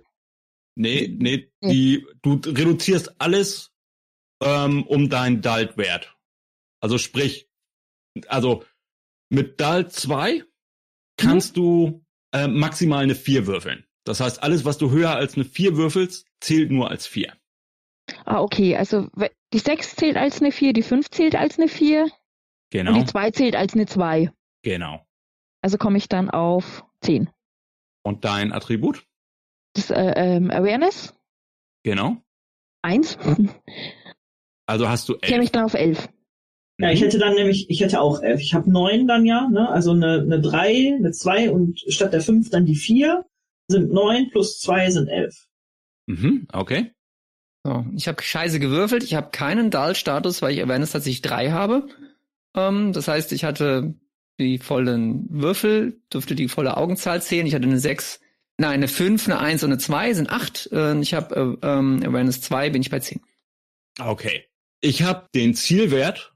Nee, nee, die, du reduzierst alles ähm, um deinen Dalt-Wert. Also sprich, also mit Dalt 2 kannst mhm. du äh, maximal eine 4 würfeln. Das heißt, alles, was du höher als eine 4 würfelst, zählt nur als 4. Ah, okay. Also die 6 zählt als eine 4, die 5 zählt als eine 4. Genau. Und die 2 zählt als eine 2. Genau. Also komme ich dann auf 10. Und dein Attribut? Das äh, ähm, Awareness? Genau. 1. Also hast du 11. Käme ich dann auf 11. Ja, ich hätte dann nämlich, ich hätte auch 11. Ich habe 9 dann ja, ne? also eine, eine 3, eine 2 und statt der 5 dann die 4 sind 9 plus 2 sind 11. Mhm, okay. So, ich habe scheiße gewürfelt. Ich habe keinen Dahl-Status, weil ich Awareness tatsächlich 3 habe. Ähm, das heißt, ich hatte die vollen Würfel, dürfte die volle Augenzahl zählen. Ich hatte eine 6, nein, eine 5, eine 1 und eine 2 sind 8. Äh, ich habe äh, ähm, Awareness 2, bin ich bei 10. Okay. Ich habe den Zielwert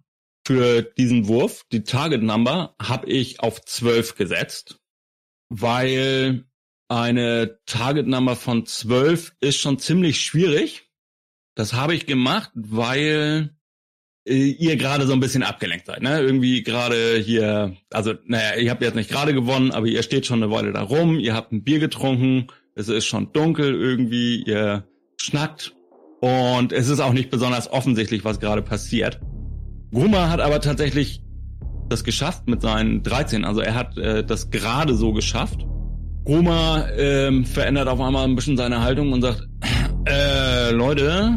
für diesen Wurf, die Target Number, habe ich auf 12 gesetzt, weil eine Target Number von 12 ist schon ziemlich schwierig. Das habe ich gemacht, weil äh, ihr gerade so ein bisschen abgelenkt seid, ne? Irgendwie gerade hier, also naja, ihr habt jetzt nicht gerade gewonnen, aber ihr steht schon eine Weile da rum, ihr habt ein Bier getrunken, es ist schon dunkel irgendwie, ihr schnackt und es ist auch nicht besonders offensichtlich, was gerade passiert. Gruma hat aber tatsächlich das geschafft mit seinen 13. Also er hat äh, das gerade so geschafft. Gruma ähm, verändert auf einmal ein bisschen seine Haltung und sagt, äh, Leute,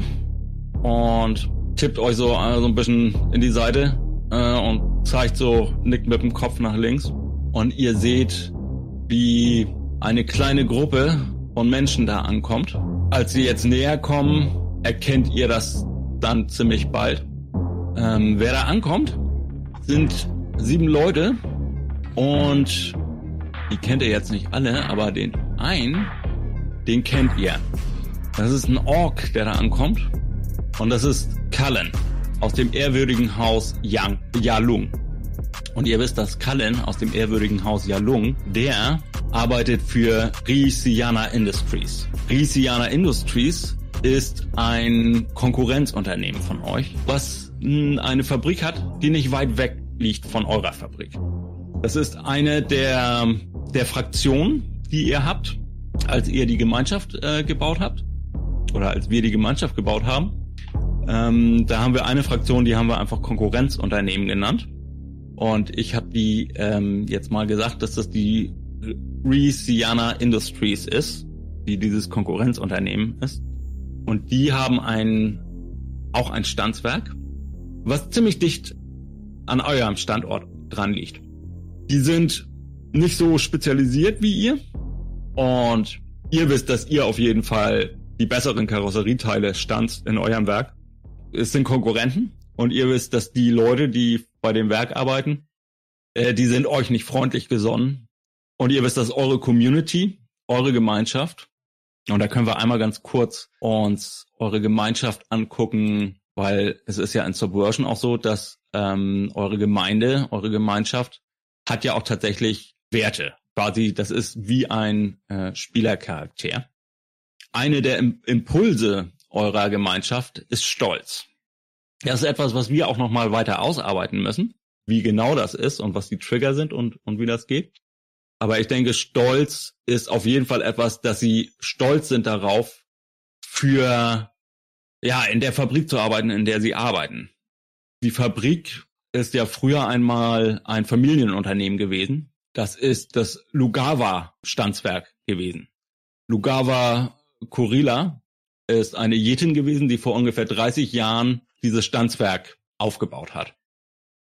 und tippt euch so, äh, so ein bisschen in die Seite äh, und zeigt so, nickt mit dem Kopf nach links. Und ihr seht, wie eine kleine Gruppe von Menschen da ankommt. Als sie jetzt näher kommen, erkennt ihr das dann ziemlich bald. Ähm, wer da ankommt, sind sieben Leute und die kennt ihr jetzt nicht alle, aber den einen, den kennt ihr. Das ist ein Ork, der da ankommt und das ist Cullen aus dem ehrwürdigen Haus Yang, Yalung. Und ihr wisst, dass Cullen aus dem ehrwürdigen Haus Yalung, der arbeitet für Risiana Industries. Risiana Industries ist ein Konkurrenzunternehmen von euch, was eine Fabrik hat, die nicht weit weg liegt von eurer Fabrik. Das ist eine der, der Fraktionen, die ihr habt, als ihr die Gemeinschaft äh, gebaut habt. Oder als wir die Gemeinschaft gebaut haben. Ähm, da haben wir eine Fraktion, die haben wir einfach Konkurrenzunternehmen genannt. Und ich habe die ähm, jetzt mal gesagt, dass das die Louisiana Industries ist, die dieses Konkurrenzunternehmen ist. Und die haben ein, auch ein Standswerk, was ziemlich dicht an eurem Standort dran liegt. Die sind nicht so spezialisiert wie ihr. Und ihr wisst, dass ihr auf jeden Fall die besseren Karosserieteile stanzt in eurem Werk. Es sind Konkurrenten. Und ihr wisst, dass die Leute, die bei dem Werk arbeiten, äh, die sind euch nicht freundlich gesonnen. Und ihr wisst, dass eure Community, eure Gemeinschaft, und da können wir einmal ganz kurz uns eure Gemeinschaft angucken, weil es ist ja in Subversion auch so, dass ähm, eure Gemeinde, eure Gemeinschaft hat ja auch tatsächlich Werte. Quasi, das ist wie ein äh, Spielercharakter. Eine der Im Impulse eurer Gemeinschaft ist Stolz. Das ist etwas, was wir auch noch mal weiter ausarbeiten müssen, wie genau das ist und was die Trigger sind und, und wie das geht. Aber ich denke, Stolz ist auf jeden Fall etwas, dass sie stolz sind darauf, für, ja, in der Fabrik zu arbeiten, in der sie arbeiten. Die Fabrik ist ja früher einmal ein Familienunternehmen gewesen. Das ist das Lugawa Standswerk gewesen. Lugawa Kurila ist eine Jetin gewesen, die vor ungefähr 30 Jahren dieses Standswerk aufgebaut hat.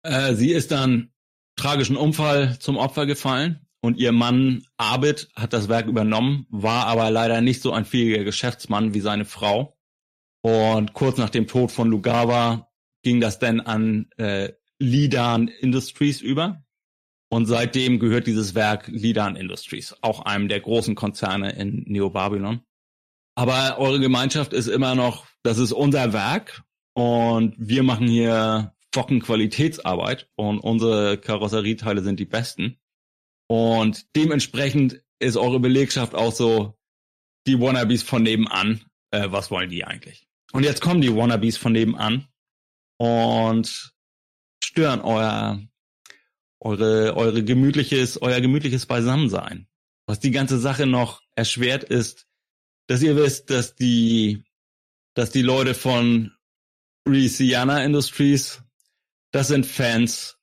Äh, sie ist dann tragischen Unfall zum Opfer gefallen und ihr Mann Abid hat das Werk übernommen, war aber leider nicht so ein fähiger Geschäftsmann wie seine Frau. Und kurz nach dem Tod von Lugawa ging das dann an äh, Lidan Industries über. Und seitdem gehört dieses Werk Lidan Industries, auch einem der großen Konzerne in Neo-Babylon. Aber eure Gemeinschaft ist immer noch, das ist unser Werk und wir machen hier Focken Qualitätsarbeit und unsere Karosserieteile sind die besten. Und dementsprechend ist eure Belegschaft auch so die Wannabes von nebenan. Äh, was wollen die eigentlich? Und jetzt kommen die Wannabes von nebenan und stören euer eure eure gemütliches euer gemütliches Beisammensein. Was die ganze Sache noch erschwert ist, dass ihr wisst, dass die dass die Leute von Louisiana Industries, das sind Fans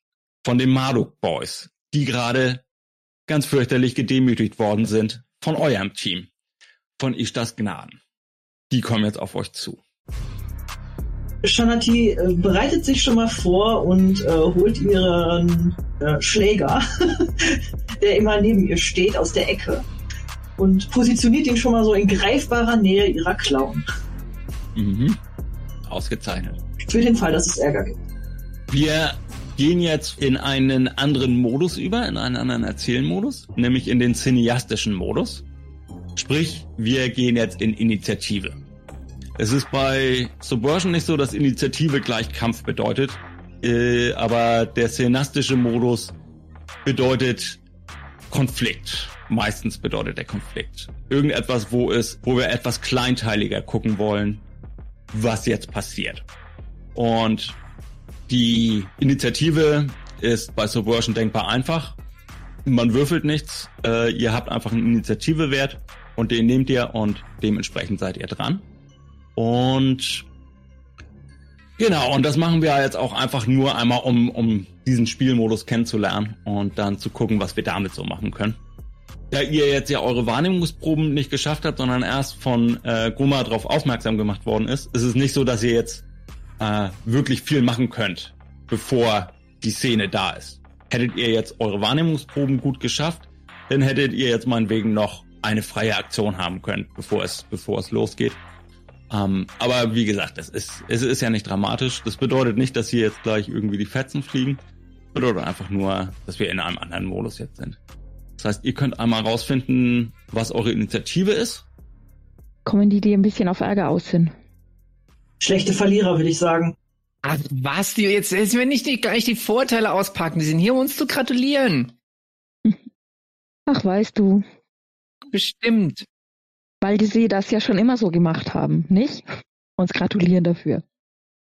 von den Marduk Boys, die gerade ganz fürchterlich gedemütigt worden sind von eurem Team, von Ishtas Gnaden. Die kommen jetzt auf euch zu. Shanati äh, bereitet sich schon mal vor und äh, holt ihren äh, Schläger, der immer neben ihr steht, aus der Ecke und positioniert ihn schon mal so in greifbarer Nähe ihrer Klauen. Mhm. Ausgezeichnet. Für den Fall, dass es Ärger gibt. Wir gehen jetzt in einen anderen Modus über, in einen anderen Erzählmodus, nämlich in den cineastischen Modus. Sprich, wir gehen jetzt in Initiative. Es ist bei Subversion nicht so, dass Initiative gleich Kampf bedeutet, äh, aber der cineastische Modus bedeutet Konflikt. Meistens bedeutet der Konflikt. Irgendetwas, wo es, wo wir etwas kleinteiliger gucken wollen, was jetzt passiert. Und die Initiative ist bei Subversion denkbar einfach. Man würfelt nichts, äh, ihr habt einfach einen Initiativewert und den nehmt ihr und dementsprechend seid ihr dran. Und genau, und das machen wir jetzt auch einfach nur einmal, um, um diesen Spielmodus kennenzulernen und dann zu gucken, was wir damit so machen können. Da ihr jetzt ja eure Wahrnehmungsproben nicht geschafft habt, sondern erst von äh, Goma darauf aufmerksam gemacht worden ist, ist es nicht so, dass ihr jetzt äh, wirklich viel machen könnt, bevor die Szene da ist. Hättet ihr jetzt eure Wahrnehmungsproben gut geschafft, dann hättet ihr jetzt meinetwegen noch eine freie Aktion haben können, bevor es, bevor es losgeht. Ähm, aber wie gesagt, es ist, es ist ja nicht dramatisch. Das bedeutet nicht, dass hier jetzt gleich irgendwie die Fetzen fliegen. Das bedeutet einfach nur, dass wir in einem anderen Modus jetzt sind. Das heißt, ihr könnt einmal rausfinden, was eure Initiative ist. Kommen die, die ein bisschen auf Ärger aus sind? Schlechte Verlierer, würde ich sagen. Ach, was, die jetzt, jetzt werden nicht die, gleich die Vorteile auspacken. Die sind hier, um uns zu gratulieren. Ach, weißt du, Bestimmt. Weil die sie das ja schon immer so gemacht haben, nicht? Uns gratulieren dafür.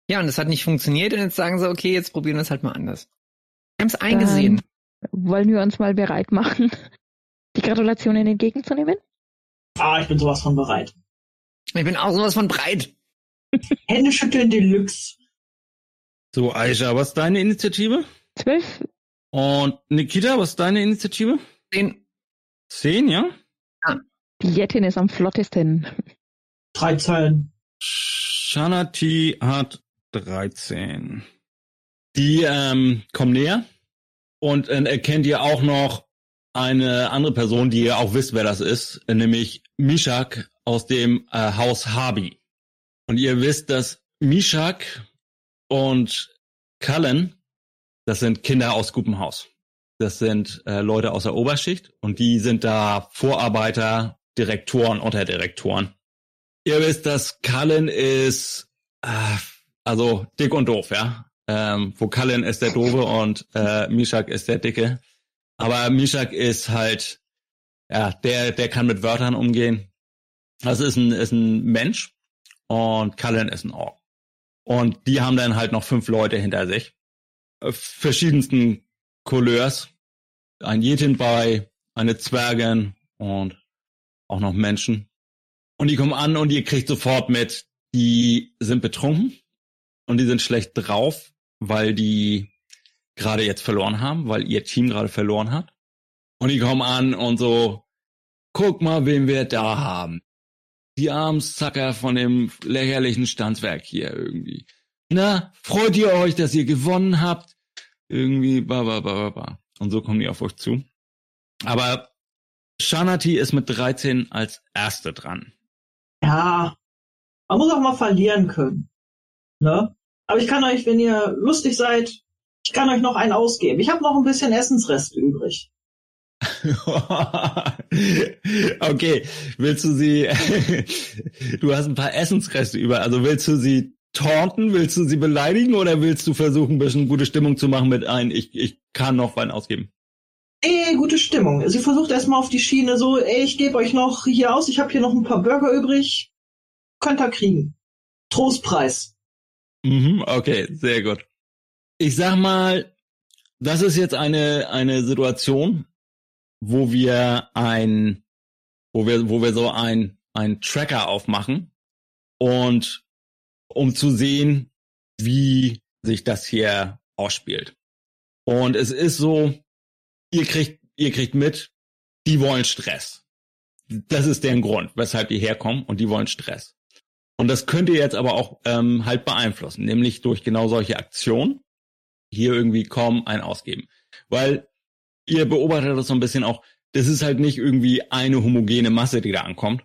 Ja, und das hat nicht funktioniert und jetzt sagen sie, okay, jetzt probieren wir es halt mal anders. Wir haben es eingesehen. Wollen wir uns mal bereit machen, die Gratulationen entgegenzunehmen? Ah, ich bin sowas von bereit. Ich bin auch sowas von breit. Hände schütteln Deluxe. So, Aisha, was ist deine Initiative? Zwölf Und Nikita, was ist deine Initiative? Den, Zehn, ja? Die Jettin ist am flottesten. 13. Shanati hat 13. Die ähm, kommen näher und äh, erkennt ihr auch noch eine andere Person, die ihr auch wisst, wer das ist, nämlich Mishak aus dem äh, Haus Habi. Und ihr wisst, dass Mishak und Cullen, das sind Kinder aus Guppenhaus. Das sind äh, Leute aus der Oberschicht und die sind da Vorarbeiter, Direktoren, Unterdirektoren. Ihr wisst, dass Cullen ist äh, also dick und doof, ja. Ähm, wo Cullen ist der Doofe und äh, Mishak ist der Dicke. Aber Mishak ist halt, ja, der, der kann mit Wörtern umgehen. Das ist ein, ist ein Mensch und Cullen ist ein Ork. Und die haben dann halt noch fünf Leute hinter sich. Äh, Verschiedensten Couleurs. Ein Jetin bei, eine Zwergin und auch noch Menschen. Und die kommen an und ihr kriegt sofort mit, die sind betrunken und die sind schlecht drauf, weil die gerade jetzt verloren haben, weil ihr Team gerade verloren hat. Und die kommen an und so, guck mal, wen wir da haben. Die armen von dem lächerlichen Standswerk hier irgendwie. Na, freut ihr euch, dass ihr gewonnen habt? Irgendwie, ba, ba, ba, ba, ba. Und so kommen die auf euch zu. Aber Shanati ist mit 13 als Erste dran. Ja, man muss auch mal verlieren können. Ne? Aber ich kann euch, wenn ihr lustig seid, ich kann euch noch einen ausgeben. Ich habe noch ein bisschen Essensreste übrig. okay, willst du sie, du hast ein paar Essensreste über, also willst du sie taunten, willst du sie beleidigen oder willst du versuchen, ein bisschen gute Stimmung zu machen mit ein, ich, ich kann noch Wein ausgeben? Ey, gute Stimmung. Sie versucht erstmal auf die Schiene so, ey, ich gebe euch noch hier aus, ich habe hier noch ein paar Burger übrig. Könnt ihr kriegen. Trostpreis. Mhm, okay, sehr gut. Ich sag mal, das ist jetzt eine, eine Situation, wo wir ein, wo wir, wo wir so ein, ein Tracker aufmachen und um zu sehen, wie sich das hier ausspielt. Und es ist so, ihr kriegt, ihr kriegt mit, die wollen Stress. Das ist deren Grund, weshalb die herkommen und die wollen Stress. Und das könnt ihr jetzt aber auch ähm, halt beeinflussen, nämlich durch genau solche Aktionen. Hier irgendwie kommen, ein ausgeben. Weil ihr beobachtet das so ein bisschen auch, das ist halt nicht irgendwie eine homogene Masse, die da ankommt,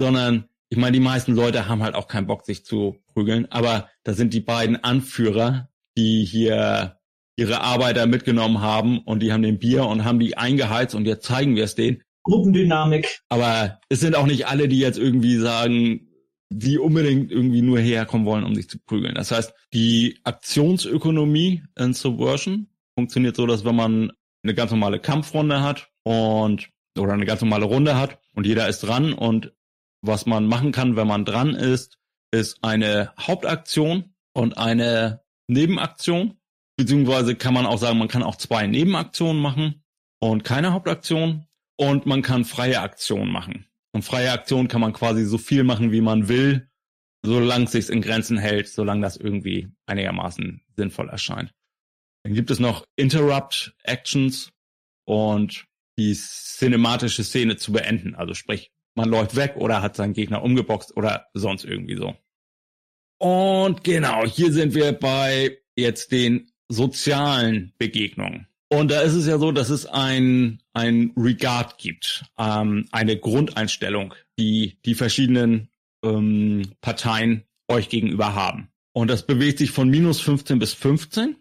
sondern ich meine, die meisten Leute haben halt auch keinen Bock, sich zu prügeln, aber da sind die beiden Anführer, die hier ihre Arbeiter mitgenommen haben und die haben den Bier und haben die eingeheizt und jetzt zeigen wir es denen. Gruppendynamik. Aber es sind auch nicht alle, die jetzt irgendwie sagen, die unbedingt irgendwie nur herkommen wollen, um sich zu prügeln. Das heißt, die Aktionsökonomie in Subversion funktioniert so, dass wenn man eine ganz normale Kampfrunde hat und oder eine ganz normale Runde hat und jeder ist dran und was man machen kann, wenn man dran ist, ist eine Hauptaktion und eine Nebenaktion. Beziehungsweise kann man auch sagen, man kann auch zwei Nebenaktionen machen und keine Hauptaktion und man kann freie Aktionen machen. Und freie Aktion kann man quasi so viel machen, wie man will, solange es sich in Grenzen hält, solange das irgendwie einigermaßen sinnvoll erscheint. Dann gibt es noch Interrupt Actions und die cinematische Szene zu beenden. Also sprich, man läuft weg oder hat seinen Gegner umgeboxt oder sonst irgendwie so. Und genau, hier sind wir bei jetzt den sozialen Begegnungen. Und da ist es ja so, dass es ein, ein Regard gibt, ähm, eine Grundeinstellung, die die verschiedenen ähm, Parteien euch gegenüber haben. Und das bewegt sich von minus 15 bis 15,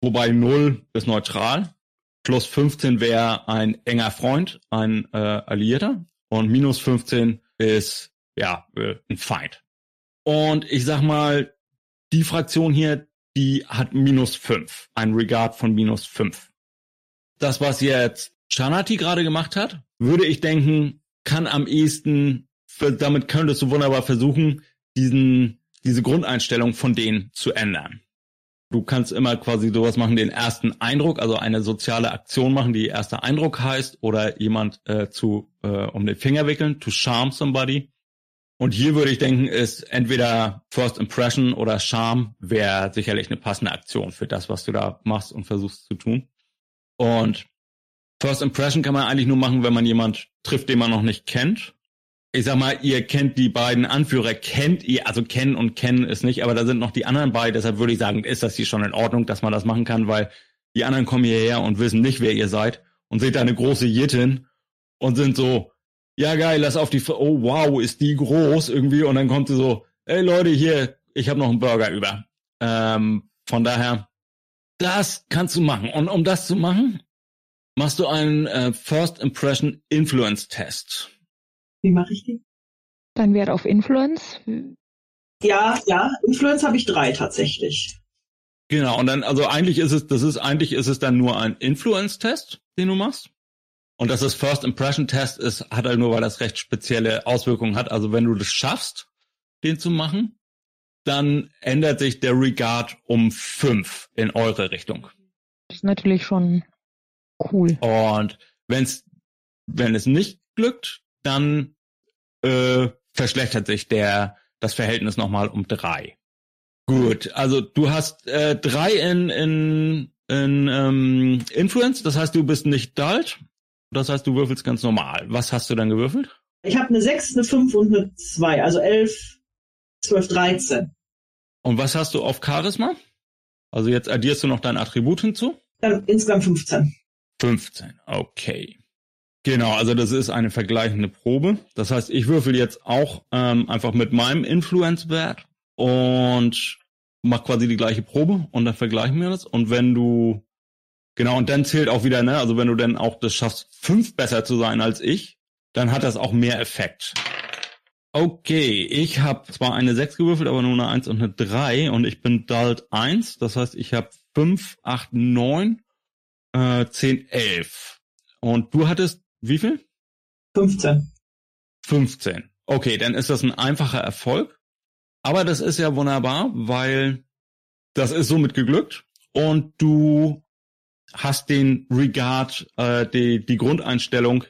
wobei 0 ist neutral. Plus 15 wäre ein enger Freund, ein äh, Alliierter. Und minus 15 ist ja äh, ein Feind. Und ich sag mal, die Fraktion hier, die hat minus 5, ein Regard von minus 5 das, was jetzt Shanati gerade gemacht hat, würde ich denken, kann am ehesten, damit könntest du wunderbar versuchen, diesen, diese Grundeinstellung von denen zu ändern. Du kannst immer quasi sowas machen, den ersten Eindruck, also eine soziale Aktion machen, die erster Eindruck heißt, oder jemand äh, zu äh, um den Finger wickeln, to charm somebody. Und hier würde ich denken, ist entweder First Impression oder Charm wäre sicherlich eine passende Aktion für das, was du da machst und versuchst zu tun. Und First Impression kann man eigentlich nur machen, wenn man jemand trifft, den man noch nicht kennt. Ich sag mal, ihr kennt die beiden Anführer, kennt ihr, also kennen und kennen ist nicht, aber da sind noch die anderen bei, deshalb würde ich sagen, ist das hier schon in Ordnung, dass man das machen kann, weil die anderen kommen hierher und wissen nicht, wer ihr seid und seht da eine große Jittin und sind so, ja geil, lass auf die, oh wow, ist die groß irgendwie und dann kommt sie so, ey Leute, hier, ich habe noch einen Burger über. Ähm, von daher, das kannst du machen. Und um das zu machen, machst du einen äh, First Impression Influence Test. Wie mache ich die? Dein Wert auf Influence? Ja, ja, Influence habe ich drei tatsächlich. Genau, und dann, also eigentlich ist es, das ist, eigentlich ist es dann nur ein Influence-Test, den du machst. Und dass es First Impression Test ist, hat halt nur, weil das recht spezielle Auswirkungen hat. Also wenn du das schaffst, den zu machen, dann ändert sich der Regard um fünf in eure Richtung. Das ist natürlich schon cool. Und wenn's, wenn es nicht glückt, dann äh, verschlechtert sich der das Verhältnis nochmal um drei. Gut, also du hast äh, drei in, in, in ähm, Influence, das heißt, du bist nicht Dalt. Das heißt, du würfelst ganz normal. Was hast du dann gewürfelt? Ich habe eine 6, eine 5 und eine 2, also 11, 12, 13. Und was hast du auf Charisma? Also jetzt addierst du noch dein Attribut hinzu? Dann insgesamt 15. 15, okay. Genau, also das ist eine vergleichende Probe. Das heißt, ich würfel jetzt auch ähm, einfach mit meinem Influence-Wert und mach quasi die gleiche Probe und dann vergleichen wir das. Und wenn du, genau, und dann zählt auch wieder, ne, also wenn du dann auch das schaffst, fünf besser zu sein als ich, dann hat das auch mehr Effekt. Okay, ich habe zwar eine 6 gewürfelt, aber nur eine 1 und eine 3 und ich bin Dalt 1, das heißt, ich habe 5, 8, 9, äh, 10, 11. Und du hattest wie viel? 15. 15. Okay, dann ist das ein einfacher Erfolg. Aber das ist ja wunderbar, weil das ist somit geglückt und du hast den Regard, äh, die, die Grundeinstellung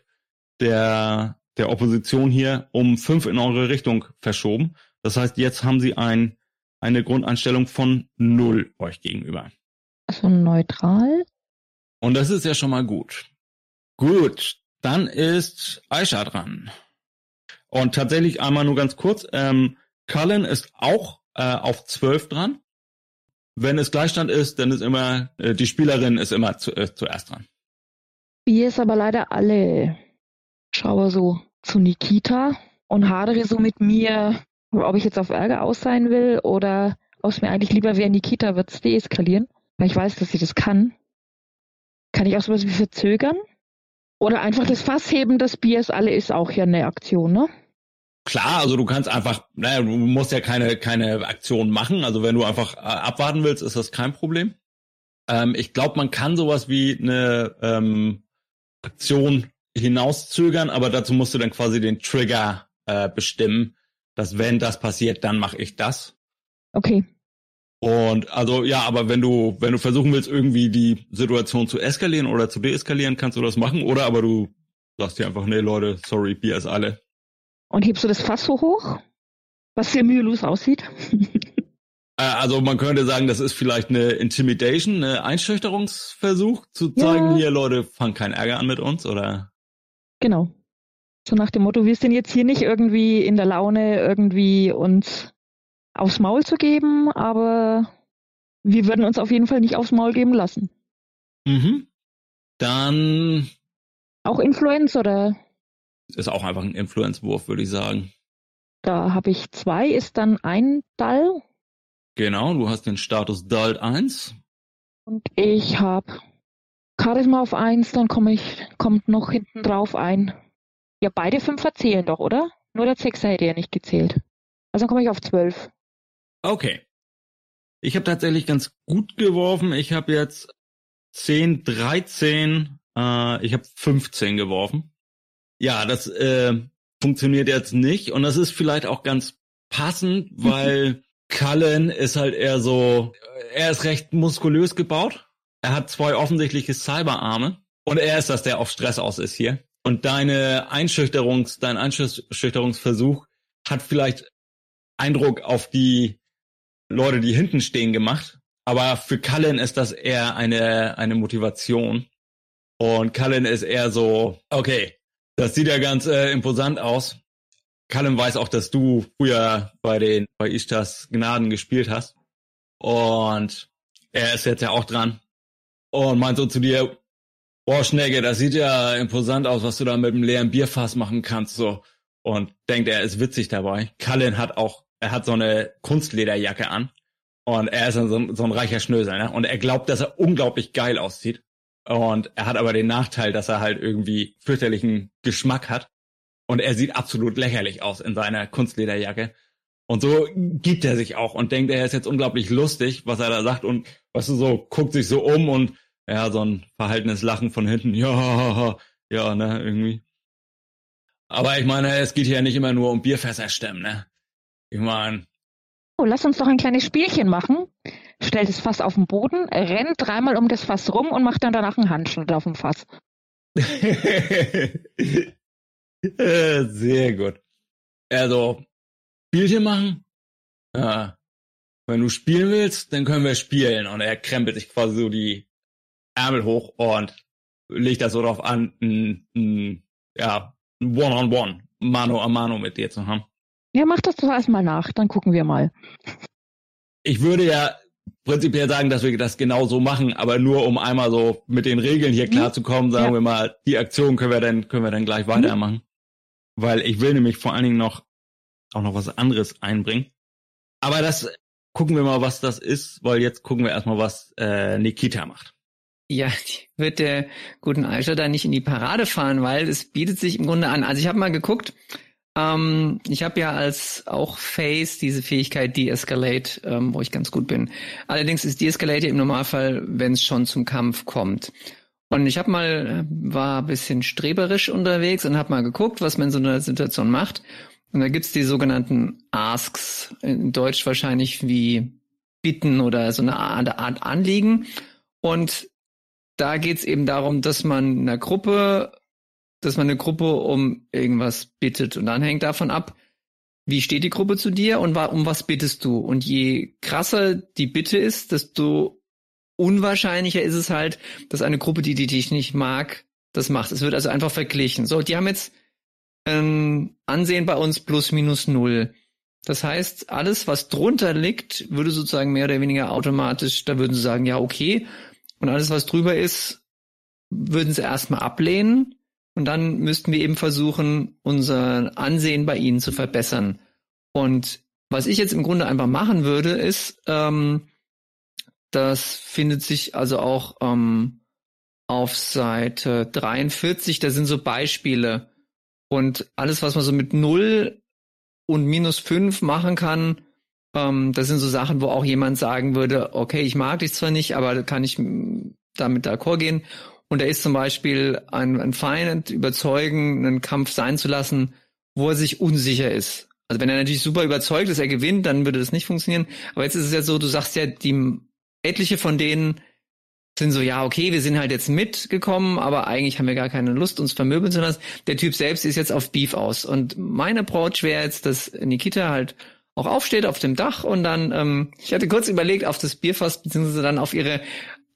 der der Opposition hier um fünf in eure Richtung verschoben. Das heißt, jetzt haben sie ein, eine Grundeinstellung von null euch gegenüber. Also neutral. Und das ist ja schon mal gut. Gut, dann ist Aisha dran. Und tatsächlich einmal nur ganz kurz, ähm, Cullen ist auch äh, auf zwölf dran. Wenn es Gleichstand ist, dann ist immer, äh, die Spielerin ist immer zu, äh, zuerst dran. Hier ist aber leider alle. Schaue so zu Nikita und hadere so mit mir, ob ich jetzt auf Ärger aus sein will oder ob es mir eigentlich lieber wäre, Nikita wird es deeskalieren, weil ich weiß, dass sie das kann. Kann ich auch sowas wie verzögern? Oder einfach das Fass heben des Biers alle ist auch ja eine Aktion, ne? Klar, also du kannst einfach, naja, du musst ja keine, keine Aktion machen. Also wenn du einfach äh, abwarten willst, ist das kein Problem. Ähm, ich glaube, man kann sowas wie eine ähm, Aktion hinauszögern, aber dazu musst du dann quasi den Trigger äh, bestimmen, dass wenn das passiert, dann mache ich das. Okay. Und also ja, aber wenn du wenn du versuchen willst irgendwie die Situation zu eskalieren oder zu deeskalieren, kannst du das machen oder aber du sagst dir einfach nee Leute, sorry, Bier ist alle. Und hebst du das Fass so hoch, was sehr mühelos aussieht? Äh, also man könnte sagen, das ist vielleicht eine Intimidation, eine Einschüchterungsversuch zu zeigen, ja. hier Leute, fang keinen Ärger an mit uns oder Genau. So nach dem Motto, wir sind jetzt hier nicht irgendwie in der Laune, irgendwie uns aufs Maul zu geben, aber wir würden uns auf jeden Fall nicht aufs Maul geben lassen. Mhm. Dann. Auch Influence oder? Ist auch einfach ein Influence-Wurf, würde ich sagen. Da habe ich zwei, ist dann ein Dall. Genau, du hast den Status Dall 1. Und ich habe Charisma auf eins, dann komme ich, kommt noch hinten drauf ein. Ja, beide Fünfer zählen doch, oder? Nur der Sechser hätte ja nicht gezählt. Also dann komme ich auf zwölf. Okay. Ich habe tatsächlich ganz gut geworfen. Ich habe jetzt 10, 13, äh, ich habe 15 geworfen. Ja, das äh, funktioniert jetzt nicht. Und das ist vielleicht auch ganz passend, weil Cullen ist halt eher so, er ist recht muskulös gebaut. Er hat zwei offensichtliche Cyberarme und er ist das, der auf Stress aus ist hier. Und deine Einschüchterungs, dein Einschüchterungsversuch hat vielleicht Eindruck auf die Leute, die hinten stehen, gemacht. Aber für Cullen ist das eher eine, eine Motivation. Und Cullen ist eher so, okay, das sieht ja ganz äh, imposant aus. Cullen weiß auch, dass du früher bei den bei Ishtas Gnaden gespielt hast. Und er ist jetzt ja auch dran. Und meint so zu dir, boah, Schnecke, das sieht ja imposant aus, was du da mit dem leeren Bierfass machen kannst, so. Und denkt, er ist witzig dabei. Cullen hat auch, er hat so eine Kunstlederjacke an. Und er ist so, so ein reicher Schnösel, ne? Und er glaubt, dass er unglaublich geil aussieht. Und er hat aber den Nachteil, dass er halt irgendwie fürchterlichen Geschmack hat. Und er sieht absolut lächerlich aus in seiner Kunstlederjacke. Und so gibt er sich auch und denkt, er ist jetzt unglaublich lustig, was er da sagt. Und weißt du, so guckt sich so um und ja, so ein verhaltenes Lachen von hinten. Ja, ja, ne, irgendwie. Aber ich meine, es geht hier nicht immer nur um Bierfässer stemmen, ne? Ich meine. Oh, lass uns doch ein kleines Spielchen machen. Stellt das Fass auf den Boden, rennt dreimal um das Fass rum und macht dann danach einen Handschnitt auf dem Fass. Sehr gut. Also, Spielchen machen? Ja. Wenn du spielen willst, dann können wir spielen. Und er krempelt sich quasi so die Ärmel hoch und legt das so darauf an, ein, ein, ja, One-on-One, Mano a Mano mit dir zu haben. Ja, mach das doch erstmal nach, dann gucken wir mal. Ich würde ja prinzipiell sagen, dass wir das genau so machen, aber nur um einmal so mit den Regeln hier mhm. klarzukommen, sagen ja. wir mal, die Aktion können wir dann, können wir dann gleich mhm. weitermachen. Weil ich will nämlich vor allen Dingen noch, auch noch was anderes einbringen. Aber das gucken wir mal, was das ist, weil jetzt gucken wir erstmal, was äh, Nikita macht. Ja, wird der guten Aisha da nicht in die Parade fahren, weil es bietet sich im Grunde an. Also ich habe mal geguckt, ähm, ich habe ja als auch Face diese Fähigkeit De-Escalate, ähm, wo ich ganz gut bin. Allerdings ist De-Escalate im Normalfall, wenn es schon zum Kampf kommt. Und ich habe mal, war ein bisschen streberisch unterwegs und habe mal geguckt, was man in so einer Situation macht. Und da gibt's die sogenannten Asks, in Deutsch wahrscheinlich wie Bitten oder so eine Art, Anliegen. Und da geht's eben darum, dass man einer Gruppe, dass man eine Gruppe um irgendwas bittet. Und dann hängt davon ab, wie steht die Gruppe zu dir und um was bittest du. Und je krasser die Bitte ist, desto unwahrscheinlicher ist es halt, dass eine Gruppe, die, die dich nicht mag, das macht. Es wird also einfach verglichen. So, die haben jetzt ein Ansehen bei uns plus minus null. Das heißt, alles, was drunter liegt, würde sozusagen mehr oder weniger automatisch, da würden sie sagen, ja, okay, und alles, was drüber ist, würden sie erstmal ablehnen. Und dann müssten wir eben versuchen, unser Ansehen bei ihnen zu verbessern. Und was ich jetzt im Grunde einfach machen würde, ist, ähm, das findet sich also auch ähm, auf Seite 43, da sind so Beispiele. Und alles, was man so mit 0 und minus 5 machen kann, ähm, das sind so Sachen, wo auch jemand sagen würde, okay, ich mag dich zwar nicht, aber kann ich damit d'accord gehen. Und da ist zum Beispiel ein, ein Feind überzeugen, einen Kampf sein zu lassen, wo er sich unsicher ist. Also wenn er natürlich super überzeugt ist, er gewinnt, dann würde das nicht funktionieren. Aber jetzt ist es ja so, du sagst ja, die etliche von denen sind so, ja, okay, wir sind halt jetzt mitgekommen, aber eigentlich haben wir gar keine Lust, uns vermöbeln zu lassen. Der Typ selbst ist jetzt auf Beef aus. Und mein Approach wäre jetzt, dass Nikita halt auch aufsteht auf dem Dach und dann, ähm, ich hatte kurz überlegt, auf das Bierfass beziehungsweise dann auf ihre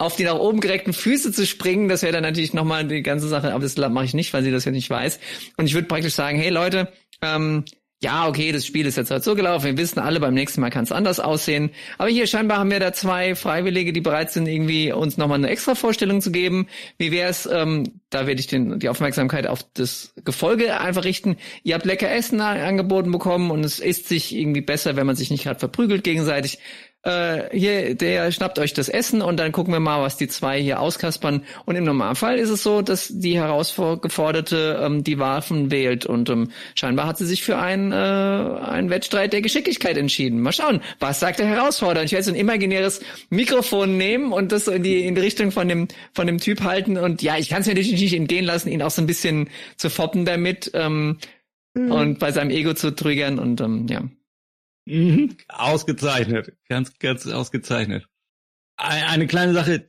auf die nach oben gereckten Füße zu springen, das wäre dann natürlich nochmal die ganze Sache, aber das mache ich nicht, weil sie das ja nicht weiß. Und ich würde praktisch sagen, hey Leute, ähm, ja, okay, das Spiel ist jetzt halt so gelaufen. Wir wissen alle, beim nächsten Mal kann es anders aussehen. Aber hier scheinbar haben wir da zwei Freiwillige, die bereit sind, irgendwie uns nochmal eine extra Vorstellung zu geben. Wie wär's, ähm, da werde ich den, die Aufmerksamkeit auf das Gefolge einfach richten. Ihr habt lecker Essen angeboten bekommen und es isst sich irgendwie besser, wenn man sich nicht gerade verprügelt gegenseitig äh, hier, der schnappt euch das Essen und dann gucken wir mal, was die zwei hier auskaspern. Und im Normalfall ist es so, dass die Herausgeforderte ähm, die Waffen wählt und ähm, scheinbar hat sie sich für einen, äh, einen Wettstreit der Geschicklichkeit entschieden. Mal schauen, was sagt der Herausforderer? Ich werde so ein imaginäres Mikrofon nehmen und das so in die, in die Richtung von dem, von dem Typ halten und ja, ich kann es mir natürlich nicht entgehen lassen, ihn auch so ein bisschen zu foppen damit ähm, mhm. und bei seinem Ego zu triggern und ähm, ja. Mhm. Ausgezeichnet. Ganz, ganz ausgezeichnet. Eine kleine Sache,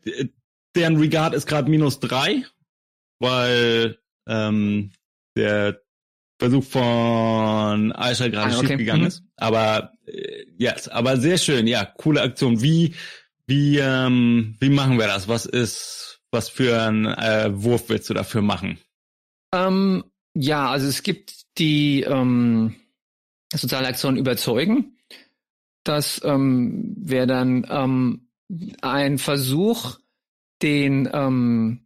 deren Regard ist gerade minus drei, weil ähm, der Versuch von Aisha gerade ah, okay. schief gegangen mhm. ist. Aber äh, yes, aber sehr schön, ja, coole Aktion. Wie wie ähm, wie machen wir das? Was ist was für einen äh, Wurf willst du dafür machen? Ähm, ja, also es gibt die ähm, soziale Aktion überzeugen. Das ähm, wäre dann ähm, ein Versuch, den ähm,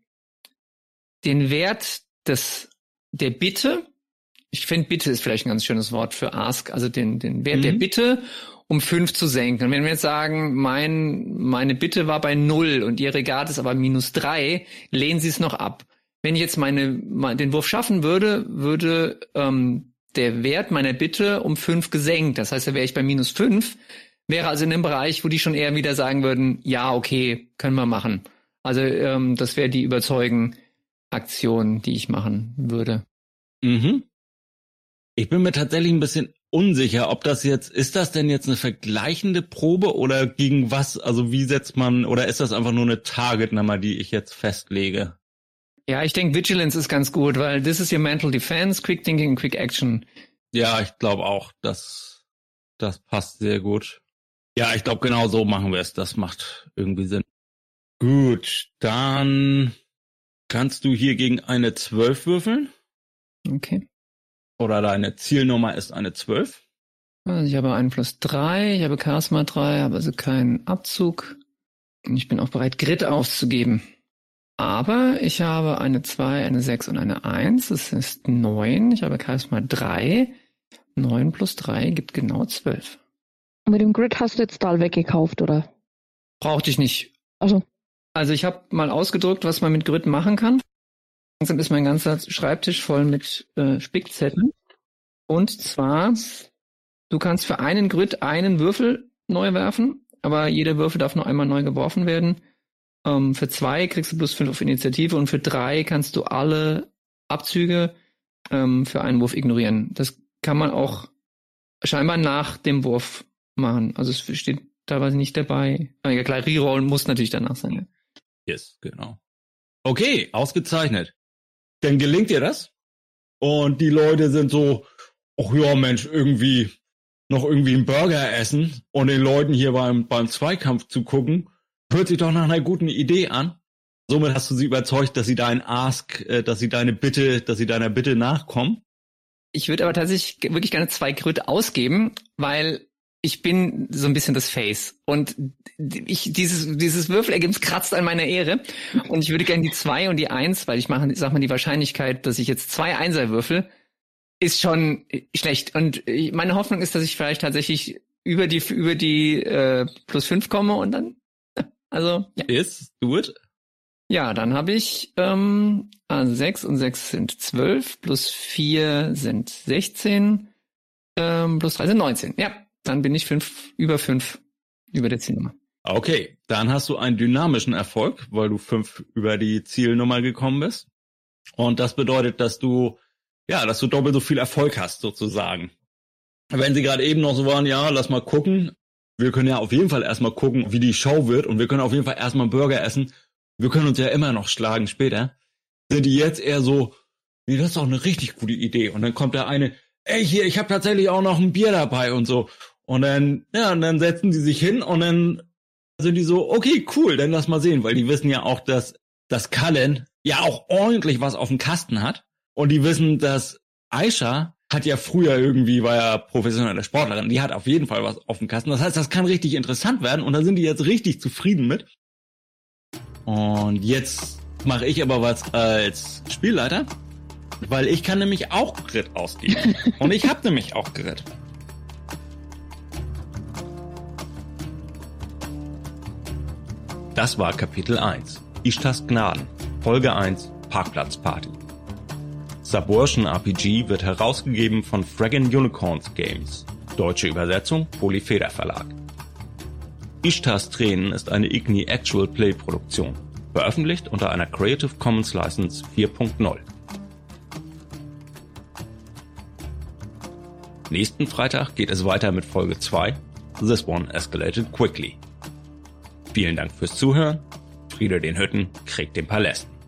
den Wert des der Bitte, ich finde Bitte ist vielleicht ein ganz schönes Wort für Ask, also den den Wert mhm. der Bitte um fünf zu senken. wenn wir jetzt sagen, mein, meine Bitte war bei null und Ihr Regat ist aber minus drei, lehnen Sie es noch ab. Wenn ich jetzt meine, den Wurf schaffen würde, würde ähm, der Wert meiner Bitte um fünf gesenkt. Das heißt, da wäre ich bei minus fünf, wäre also in einem Bereich, wo die schon eher wieder sagen würden, ja, okay, können wir machen. Also ähm, das wäre die Überzeugen-Aktion, die ich machen würde. Mhm. Ich bin mir tatsächlich ein bisschen unsicher, ob das jetzt, ist das denn jetzt eine vergleichende Probe oder gegen was, also wie setzt man, oder ist das einfach nur eine Target-Nummer, die ich jetzt festlege? Ja, ich denke, Vigilance ist ganz gut, weil this is your mental defense, quick thinking, quick action. Ja, ich glaube auch, das, das passt sehr gut. Ja, ich glaube, genau so machen wir es. Das macht irgendwie Sinn. Gut, dann kannst du hier gegen eine 12 würfeln. Okay. Oder deine Zielnummer ist eine 12? Also ich habe einen plus drei, ich habe Charisma drei, habe also keinen Abzug. Und ich bin auch bereit, Grit auszugeben. Aber ich habe eine zwei, eine sechs und eine eins. Das ist neun. Ich habe Charisma drei. Neun plus drei gibt genau zwölf. Und mit dem Grid hast du jetzt Stahl weggekauft, oder? Brauchte ich nicht. Also. Also ich habe mal ausgedruckt, was man mit Grid machen kann. Langsam ist mein ganzer Schreibtisch voll mit äh, Spickzetteln. Und zwar, du kannst für einen Grid einen Würfel neu werfen, aber jeder Würfel darf nur einmal neu geworfen werden. Ähm, für zwei kriegst du plus fünf auf Initiative und für drei kannst du alle Abzüge ähm, für einen Wurf ignorieren. Das kann man auch scheinbar nach dem Wurf machen. Also es steht teilweise nicht dabei. Aber ja klar, Reroll muss natürlich danach sein. Ja. Yes, genau. Okay, ausgezeichnet dann gelingt dir das. Und die Leute sind so, ach ja, Mensch, irgendwie noch irgendwie einen Burger essen und den Leuten hier beim, beim Zweikampf zu gucken, hört sich doch nach einer guten Idee an. Somit hast du sie überzeugt, dass sie deinen Ask, äh, dass sie deine Bitte, dass sie deiner Bitte nachkommen. Ich würde aber tatsächlich wirklich gerne zwei Grüte ausgeben, weil ich bin so ein bisschen das Face und ich dieses dieses Würfelergebnis kratzt an meiner Ehre und ich würde gerne die zwei und die eins, weil ich mache, sag mal, die Wahrscheinlichkeit, dass ich jetzt zwei Einser würfel, ist schon schlecht und meine Hoffnung ist, dass ich vielleicht tatsächlich über die über die äh, plus fünf komme und dann also ja. Ist it. Ja, dann habe ich ähm, also sechs und sechs sind zwölf plus vier sind sechzehn ähm, plus drei sind neunzehn. Ja, dann bin ich fünf, über fünf über der Zielnummer. Okay, dann hast du einen dynamischen Erfolg, weil du fünf über die Zielnummer gekommen bist. Und das bedeutet, dass du, ja, dass du doppelt so viel Erfolg hast, sozusagen. Wenn sie gerade eben noch so waren, ja, lass mal gucken. Wir können ja auf jeden Fall erstmal gucken, wie die Show wird. Und wir können auf jeden Fall erstmal Burger essen. Wir können uns ja immer noch schlagen später. Sind die jetzt eher so, nee, das ist doch eine richtig gute Idee. Und dann kommt der eine, ey, hier, ich habe tatsächlich auch noch ein Bier dabei und so. Und dann, ja, und dann setzen die sich hin und dann sind die so, okay, cool, dann lass mal sehen, weil die wissen ja auch, dass, dass Cullen ja auch ordentlich was auf dem Kasten hat. Und die wissen, dass Aisha hat ja früher irgendwie, war ja professionelle Sportlerin, die hat auf jeden Fall was auf dem Kasten. Das heißt, das kann richtig interessant werden und da sind die jetzt richtig zufrieden mit. Und jetzt mache ich aber was als Spielleiter, weil ich kann nämlich auch Grit ausgeben. und ich habe nämlich auch Grit. Das war Kapitel 1. Ishtas Gnaden. Folge 1. Parkplatzparty. Subversion RPG wird herausgegeben von Fraggin Unicorns Games. Deutsche Übersetzung Polyfeder Verlag. Ishtas Tränen ist eine Igni Actual Play Produktion. Veröffentlicht unter einer Creative Commons License 4.0. Nächsten Freitag geht es weiter mit Folge 2. This one escalated quickly. Vielen Dank fürs Zuhören. Friede den Hütten, Krieg den Palästen.